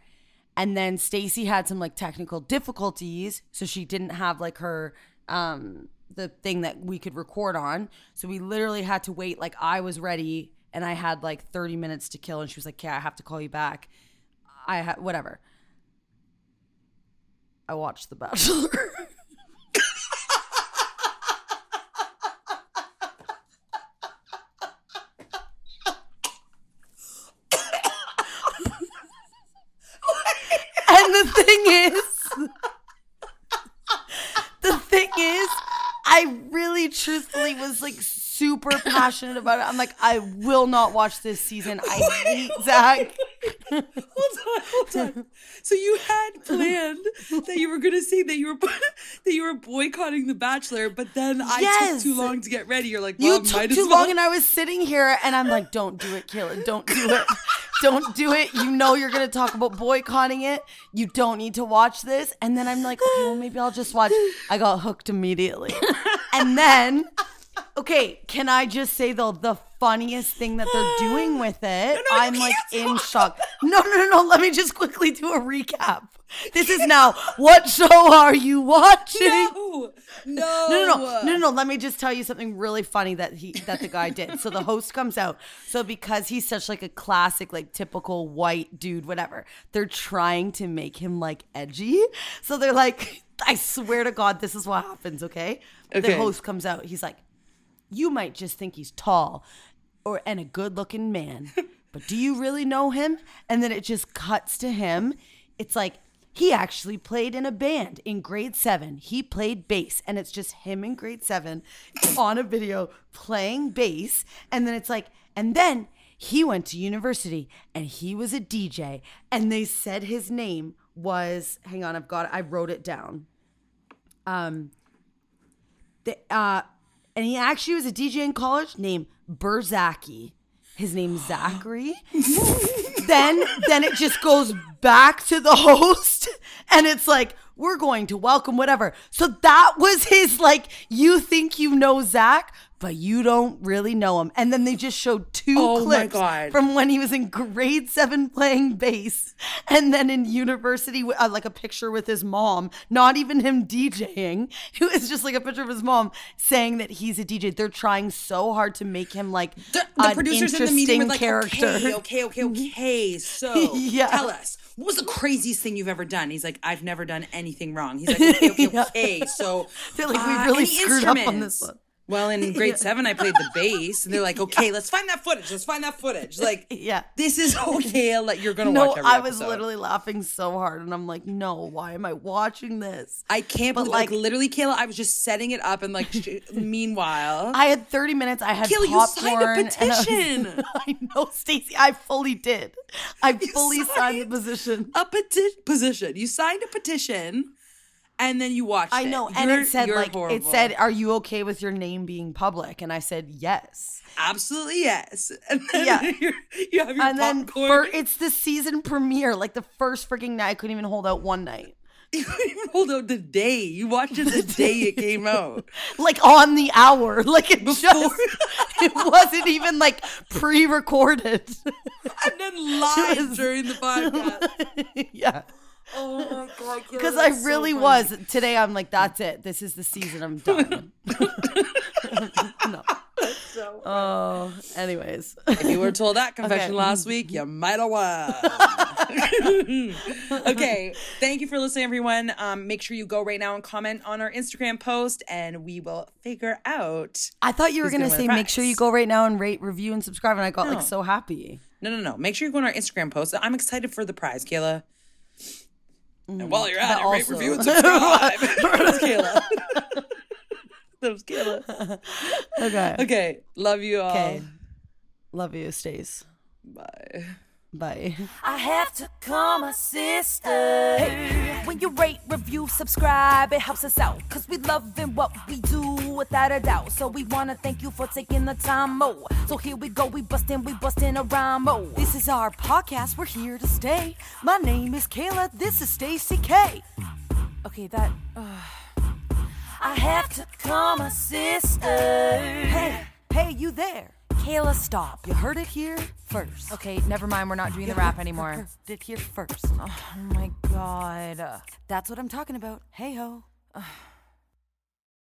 And then Stacey had some like technical difficulties, so she didn't have like her um the thing that we could record on. So we literally had to wait like I was ready and I had like 30 minutes to kill and she was like, "Yeah, I have to call you back." I had whatever. I watched The Bachelor. And the thing is, the thing is, I really truthfully was like super passionate about it. I'm like, I will not watch this season. I hate Zach. hold on, hold on. So you had planned that you were going to say that you were that you were boycotting The Bachelor, but then I Yes. took too long to get ready. You're like, You well, took might as too well. long, and I was sitting here, and I'm like, "Don't do it, Kayla. Don't do it. Don't do it. You know you're gonna talk about boycotting it. You don't need to watch this." And then I'm like, "Okay, well, maybe I'll just watch." I got hooked immediately, and then, okay, can I just say though, the funniest thing that they're doing with it, I'm like in shock. No, no, no, no. Let me just quickly do a recap. This is now. What show are you watching? no, no, No, no, no, no, no. Let me just tell you something really funny that he that the guy did. So the host comes out. So because he's such like a classic, like typical white dude, whatever, they're trying to make him like edgy. So they're like, I swear to God, this is what happens. Okay, okay. the host comes out. He's like, you might just think he's tall, or and a good looking man, but do you really know him? And then it just cuts to him. It's like he actually played in a band in grade seven. He played bass, and it's just him in grade seven on a video playing bass. And then it's like, and then he went to university and he was a DJ. And they said his name was, hang on, I've got it, I wrote it down. Um, the, uh, and he actually was a DJ in college named Burzaki. His name's Zachary. then then it just goes back to the host and it's like we're going to welcome whatever. So that was his like you think you know Zach, but you don't really know him. And then they just showed two Oh clips from when he was in grade 7 playing bass and then in university uh, like a picture with his mom, not even him DJing. It was just like a picture of his mom saying that he's a DJ. They're trying so hard to make him like The, the an producers in the meeting were like, character. okay, okay, okay, okay. So Yeah. tell us, what was the craziest thing you've ever done? He's like, I've never done anything wrong. He's like, okay, okay, Yeah. So They're like, we uh, really any screwed up on this one. Well, in grade seven, I played the bass, and they're like, "Okay, let's find that footage. Let's find that footage." Like, Yeah. this is okay. Like, you're gonna No, watch I was episode. literally laughing so hard, and I'm like, no, why am I watching this? I can't But, believe, like, like- literally, Kayla. I was just setting it up, and like, meanwhile, I had 30 minutes. I had Kayla, you signed a popcorn. and I was- petition. I know, Stacey. I fully did. I fully signed, signed the position. a peti- position. You signed a petition, and then you watched. I it. know, and You're- it said like it said, "Are you okay with your name being public?" And I said yes. absolutely yes. And then Yeah. you're, you have your And then popcorn. for, it's the season premiere, like the first freaking night. I couldn't even hold out one night. you couldn't even hold out the day. You watched it the day it came out. like on the hour. Like it Before- just it wasn't even like pre-recorded. and then live was- during the podcast. yeah. Oh my god! Because I really was. Today I'm like, that's it. This is the season. I'm done. no. So Oh, anyways. If you were told that confession Okay. last week, you might have won. okay. Thank you for listening, everyone. Um, make sure you go right now and comment on our Instagram post, and we will figure out. I thought you were gonna gonna say make sure you go right now and rate, review, and subscribe, and I got No. like so happy. No, no, no. Make sure you go on our Instagram post. I'm excited for the prize, Kayla. And mm. while you're at But it, rate, review, and subscribe. that was Kayla. that was Kayla. Okay. Okay. Love you all. Okay. Love you, Stace. Bye. Bye. I have to call my sister. Hey, when you rate, review, subscribe, it helps us out. Cause we loving what we do without a doubt. So we wanna thank you for taking the time, mo. So here we go, we bustin', we bustin' a rhyme, mo. This is our podcast. We're here to stay. My name is Kayla. This is Stacey K. Okay, that. Uh, I have to call my sister. Hey, hey, you there? Kayla, stop. You heard it here first. Okay, never mind. We're not doing the rap anymore. Heard it here first. Oh my god. That's what I'm talking about. Hey ho.